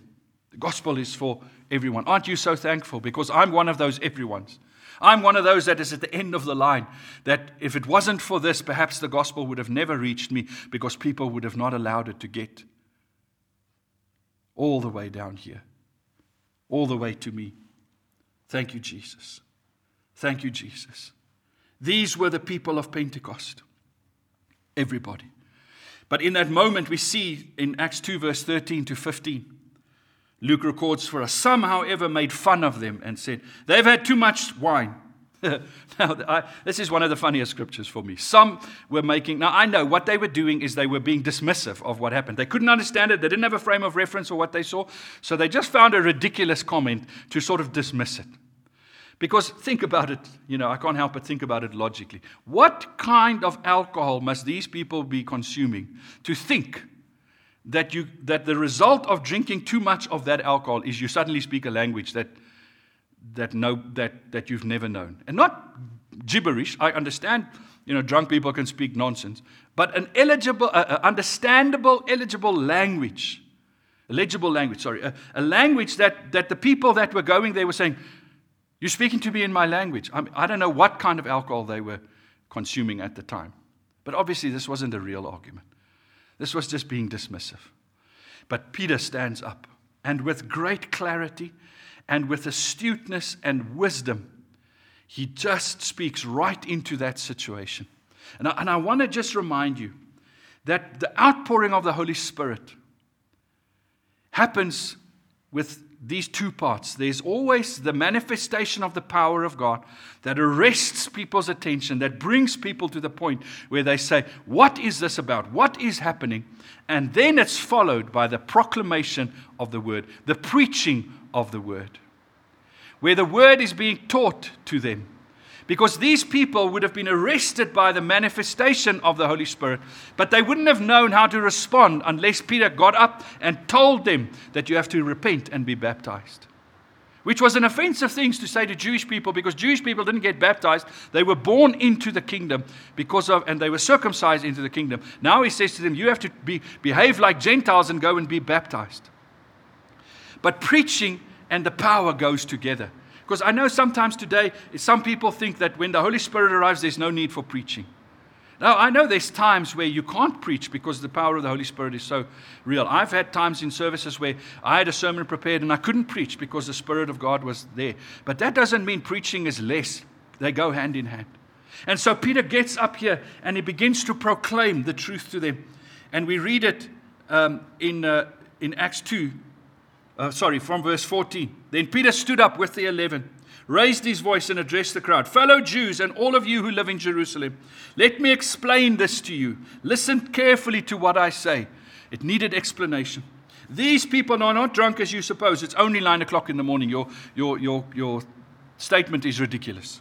The gospel is for everyone. Aren't you so thankful? Because I'm one of those everyone's. I'm one of those that is at the end of the line. That if it wasn't for this, perhaps the gospel would have never reached me because people would have not allowed it to get all the way down here, all the way to me. Thank you, Jesus. Thank you, Jesus. These were the people of Pentecost. Everybody. But in that moment, we see in Acts 2, verse 13 to 15, Luke records for us, some, however, made fun of them and said, They've had too much wine. <laughs> now, I, this is one of the funniest scriptures for me. Some were making, now I know what they were doing is they were being dismissive of what happened. They couldn't understand it, they didn't have a frame of reference for what they saw, so they just found a ridiculous comment to sort of dismiss it. Because think about it, you know, I can't help but think about it logically. What kind of alcohol must these people be consuming to think that, you, that the result of drinking too much of that alcohol is you suddenly speak a language that, that, no, that, that you've never known? And not gibberish. I understand, you know, drunk people can speak nonsense, but an eligible, uh, understandable, eligible language. Legible language, sorry. A, a language that, that the people that were going there were saying, you're speaking to me in my language. I, mean, I don't know what kind of alcohol they were consuming at the time. But obviously, this wasn't a real argument. This was just being dismissive. But Peter stands up, and with great clarity and with astuteness and wisdom, he just speaks right into that situation. And I, and I want to just remind you that the outpouring of the Holy Spirit happens with these two parts. There's always the manifestation of the power of God that arrests people's attention, that brings people to the point where they say, What is this about? What is happening? And then it's followed by the proclamation of the word, the preaching of the word, where the word is being taught to them. Because these people would have been arrested by the manifestation of the Holy Spirit, but they wouldn't have known how to respond unless Peter got up and told them that you have to repent and be baptized. Which was an offensive thing to say to Jewish people because Jewish people didn't get baptized. They were born into the kingdom because of, and they were circumcised into the kingdom. Now he says to them, You have to be, behave like Gentiles and go and be baptized. But preaching and the power goes together. Because I know sometimes today, some people think that when the Holy Spirit arrives, there's no need for preaching. Now, I know there's times where you can't preach because the power of the Holy Spirit is so real. I've had times in services where I had a sermon prepared and I couldn't preach because the Spirit of God was there. But that doesn't mean preaching is less, they go hand in hand. And so Peter gets up here and he begins to proclaim the truth to them. And we read it um, in, uh, in Acts 2, uh, sorry, from verse 14. Then Peter stood up with the eleven, raised his voice, and addressed the crowd Fellow Jews, and all of you who live in Jerusalem, let me explain this to you. Listen carefully to what I say. It needed explanation. These people are not drunk as you suppose. It's only nine o'clock in the morning. Your, your, your, your statement is ridiculous.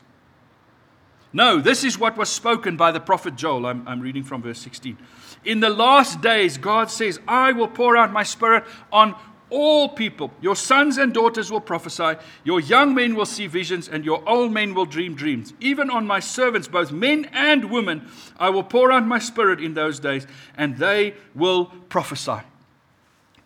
No, this is what was spoken by the prophet Joel. I'm, I'm reading from verse 16. In the last days, God says, I will pour out my spirit on all people. Your sons and daughters will prophesy, your young men will see visions, and your old men will dream dreams. Even on my servants, both men and women, I will pour out my spirit in those days, and they will prophesy.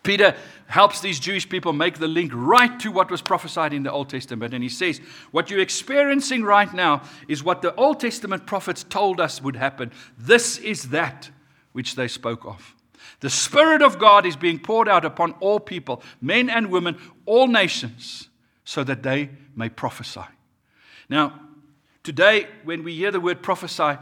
Peter helps these Jewish people make the link right to what was prophesied in the Old Testament. And he says, What you're experiencing right now is what the Old Testament prophets told us would happen. This is that which they spoke of. The Spirit of God is being poured out upon all people, men and women, all nations, so that they may prophesy. Now, today, when we hear the word prophesy,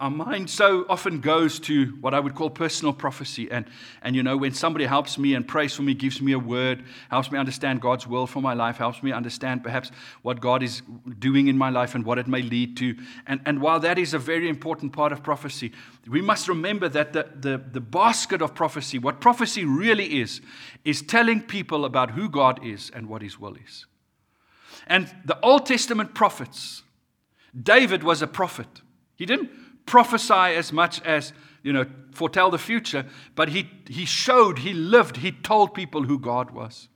our mind so often goes to what I would call personal prophecy. And, and you know, when somebody helps me and prays for me, gives me a word, helps me understand God's will for my life, helps me understand perhaps what God is doing in my life and what it may lead to. And, and while that is a very important part of prophecy, we must remember that the, the, the basket of prophecy, what prophecy really is, is telling people about who God is and what His will is. And the Old Testament prophets, David was a prophet. He didn't prophesy as much as, you know, foretell the future, but he, he showed, he lived, he told people who God was.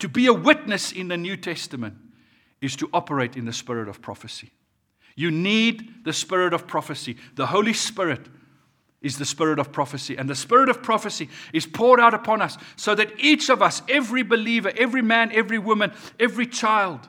To be a witness in the New Testament is to operate in the spirit of prophecy. You need the spirit of prophecy. The Holy Spirit is the spirit of prophecy. And the spirit of prophecy is poured out upon us so that each of us, every believer, every man, every woman, every child,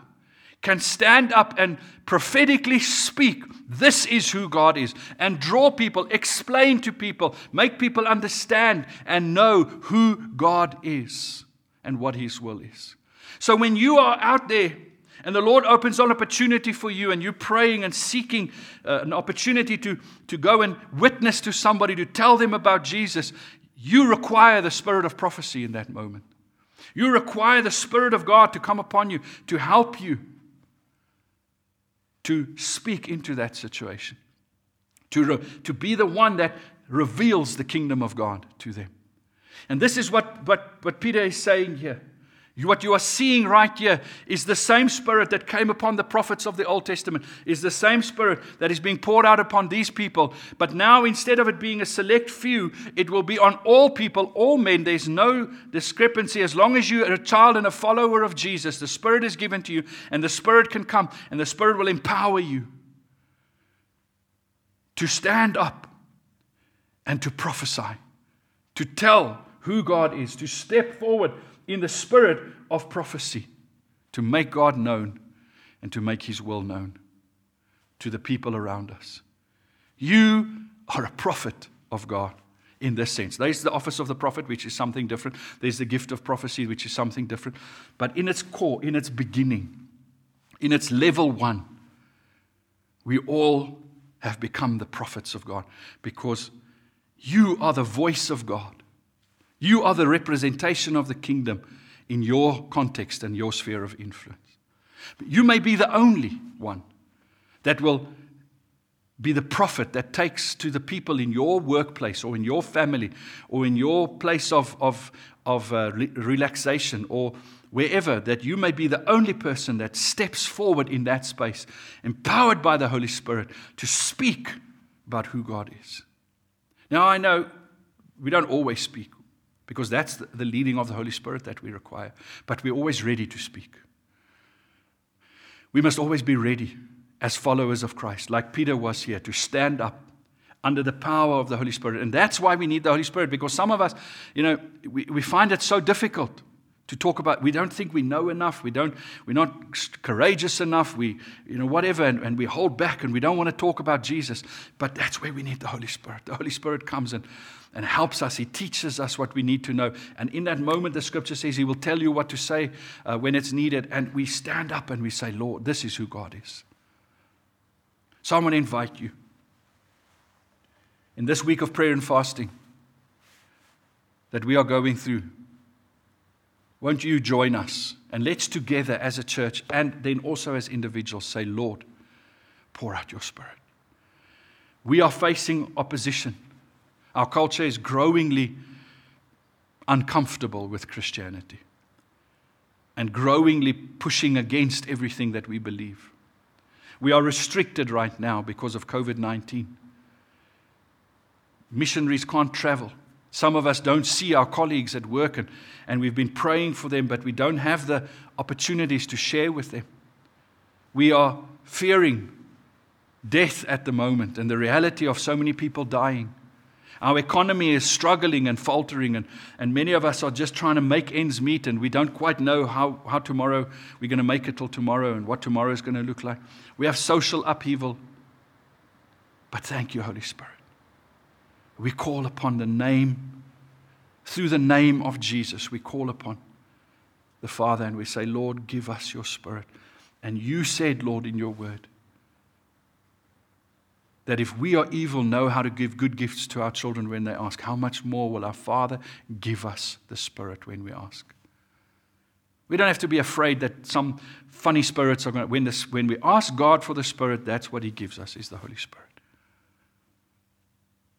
can stand up and prophetically speak, This is who God is, and draw people, explain to people, make people understand and know who God is and what His will is. So when you are out there and the Lord opens an opportunity for you, and you're praying and seeking uh, an opportunity to, to go and witness to somebody, to tell them about Jesus, you require the spirit of prophecy in that moment. You require the Spirit of God to come upon you to help you to speak into that situation, to, re- to be the one that reveals the kingdom of God to them. And this is what, what, what Peter is saying here. What you are seeing right here is the same spirit that came upon the prophets of the Old Testament, is the same spirit that is being poured out upon these people. But now, instead of it being a select few, it will be on all people, all men. There's no discrepancy. As long as you are a child and a follower of Jesus, the spirit is given to you, and the spirit can come, and the spirit will empower you to stand up and to prophesy, to tell who God is, to step forward in the spirit of prophecy to make God known and to make His will known to the people around us. You are a prophet of God in this sense. There's the office of the prophet, which is something different. There's the gift of prophecy, which is something different. But in its core, in its beginning, in its level one, we all have become the prophets of God because you are the voice of God. You are the representation of the kingdom in your context and your sphere of influence. You may be the only one that will be the prophet that takes to the people in your workplace or in your family or in your place of, of, of uh, re- relaxation or wherever, that you may be the only person that steps forward in that space, empowered by the Holy Spirit to speak about who God is. Now, I know we don't always speak because that's the leading of the Holy Spirit that we require. But we're always ready to speak. We must always be ready as followers of Christ, like Peter was here, to stand up under the power of the Holy Spirit. And that's why we need the Holy Spirit, because some of us, you know, we, we find it so difficult to talk about we don't think we know enough we don't we're not courageous enough we you know whatever and, and we hold back and we don't want to talk about jesus but that's where we need the holy spirit. The holy spirit comes and and helps us he teaches us what we need to know and in that moment the scripture says he will tell you what to say uh, when it's needed and we stand up and we say lord this is who god is. So i want to invite you. In this week of prayer and fasting that we are going through won't you join us? And let's together as a church and then also as individuals say, Lord, pour out your spirit. We are facing opposition. Our culture is growingly uncomfortable with Christianity and growingly pushing against everything that we believe. We are restricted right now because of COVID 19. Missionaries can't travel. Some of us don't see our colleagues at work, and, and we've been praying for them, but we don't have the opportunities to share with them. We are fearing death at the moment and the reality of so many people dying. Our economy is struggling and faltering, and, and many of us are just trying to make ends meet, and we don't quite know how, how tomorrow we're going to make it till tomorrow and what tomorrow is going to look like. We have social upheaval. But thank you, Holy Spirit we call upon the name, through the name of Jesus, we call upon the Father and we say, Lord, give us your Spirit. And you said, Lord, in your word, that if we are evil, know how to give good gifts to our children when they ask, how much more will our Father give us the Spirit when we ask? We don't have to be afraid that some funny spirits are going to, when, this, when we ask God for the Spirit, that's what He gives us, is the Holy Spirit.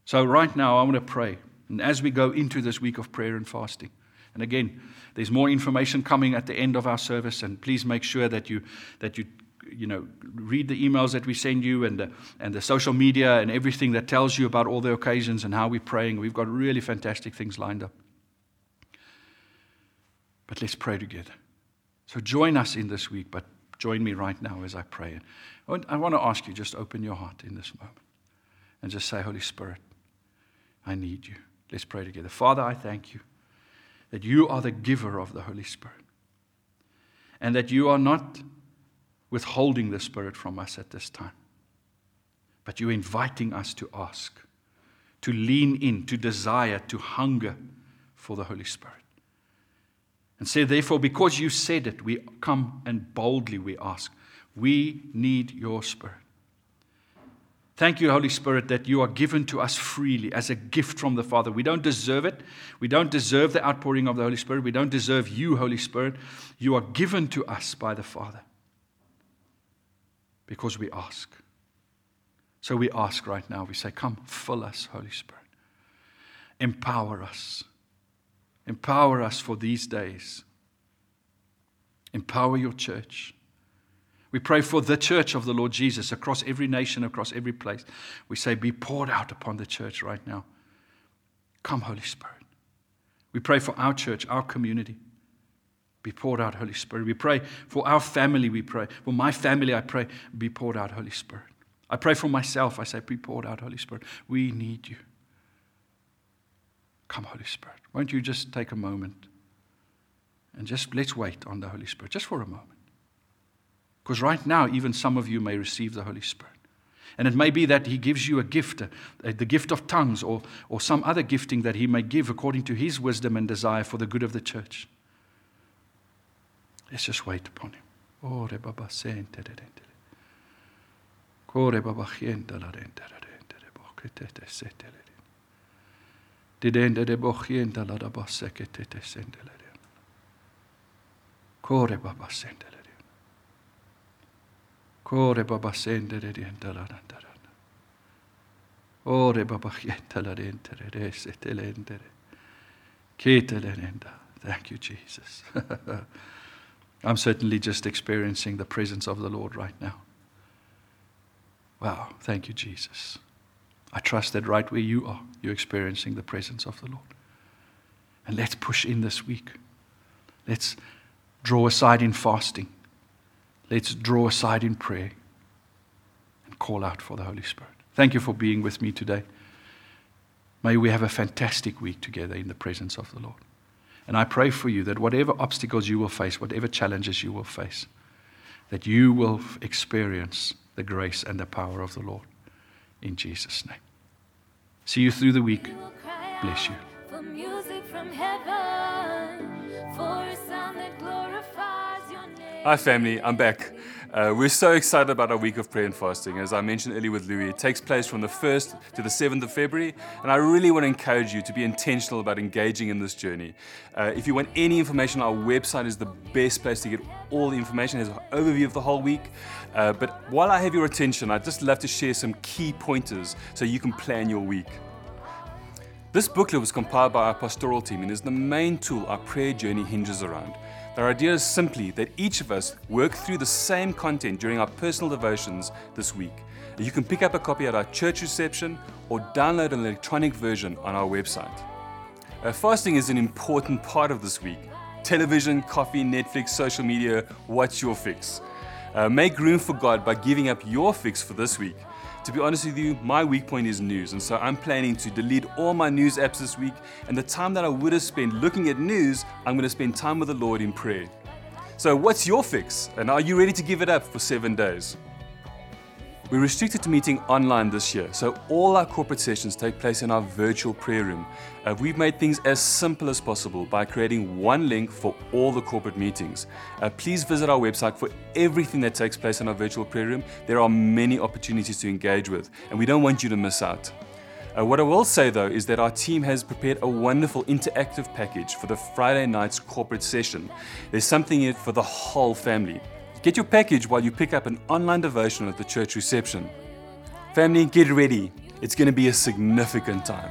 So, right now, I want to pray. And as we go into this week of prayer and fasting, and again, there's more information coming at the end of our service, and please make sure that you, that you, you know, read the emails that we send you and the, and the social media and everything that tells you about all the occasions and how we're praying. We've got really fantastic things lined up. But let's pray together. So join us in this week, but join me right now as I pray. I want, I want to ask you just open your heart in this moment and just say, Holy Spirit, I need you. Let's pray together. Father, I thank you that you are the giver of the Holy Spirit and that you are not withholding the Spirit from us at this time, but you're inviting us to ask, to lean in, to desire, to hunger for the Holy Spirit. And say, therefore, because you said it, we come and boldly we ask, we need your Spirit. Thank you, Holy Spirit, that you are given to us freely as a gift from the Father. We don't deserve it. We don't deserve the outpouring of the Holy Spirit. We don't deserve you, Holy Spirit. You are given to us by the Father because we ask. So we ask right now. We say, Come, fill us, Holy Spirit. Empower us. Empower us for these days. Empower your church. We pray for the church of the Lord Jesus across every nation, across every place. We say, Be poured out upon the church right now. Come, Holy Spirit. We pray for our church, our community. Be poured out, Holy Spirit. We pray for our family, we pray. For my family, I pray, be poured out, Holy Spirit. I pray for myself, I say, be poured out, Holy Spirit. We need you. Come, Holy Spirit. Won't you just take a moment and just let's wait on the Holy Spirit, just for a moment. Because right now, even some of you may receive the Holy Spirit. And it may be that He gives you a gift, uh, the gift of tongues, or, or some other gifting that He may give according to His wisdom and desire for the good of the church. Let's just wait upon Him. Kore baba chienta re re sete le rente re. Kete le rente. Thank you, Jesus. <laughs> I'm certainly just experiencing the presence of the Lord right now. Wow, thank you, Jesus. I trust that right where you are, you're experiencing the presence of the Lord. And let's push in this week. Let's draw aside in fasting. Let's draw aside in prayer and call out for the Holy Spirit. Thank you for being with me today. May we have a fantastic week together in the presence of the Lord. And I pray for you that whatever obstacles you will face, whatever challenges you will face, that you will experience the grace and the power of the Lord in Jesus' name. See you through the week. Bless you. Hi, family. I'm back. Uh, we're so excited about our week of prayer and fasting. As I mentioned earlier with Louis, it takes place from the 1st to the 7th of February, and I really want to encourage you to be intentional about engaging in this journey. Uh, if you want any information, our website is the best place to get all the information. It has an overview of the whole week. Uh, but while I have your attention, I'd just love to share some key pointers so you can plan your week. This booklet was compiled by our pastoral team and is the main tool our prayer journey hinges around. Our idea is simply that each of us work through the same content during our personal devotions this week. You can pick up a copy at our church reception or download an electronic version on our website. Uh, fasting is an important part of this week. Television, coffee, Netflix, social media, what's your fix? Uh, make room for God by giving up your fix for this week. To be honest with you, my weak point is news, and so I'm planning to delete all my news apps this week. And the time that I would have spent looking at news, I'm going to spend time with the Lord in prayer. So, what's your fix? And are you ready to give it up for seven days? We're restricted to meeting online this year, so all our corporate sessions take place in our virtual prayer room. Uh, we've made things as simple as possible by creating one link for all the corporate meetings. Uh, please visit our website for everything that takes place in our virtual prayer room. There are many opportunities to engage with, and we don't want you to miss out. Uh, what I will say though is that our team has prepared a wonderful interactive package for the Friday night's corporate session. There's something in it for the whole family. Get your package while you pick up an online devotion at the church reception. Family, get ready. It's going to be a significant time.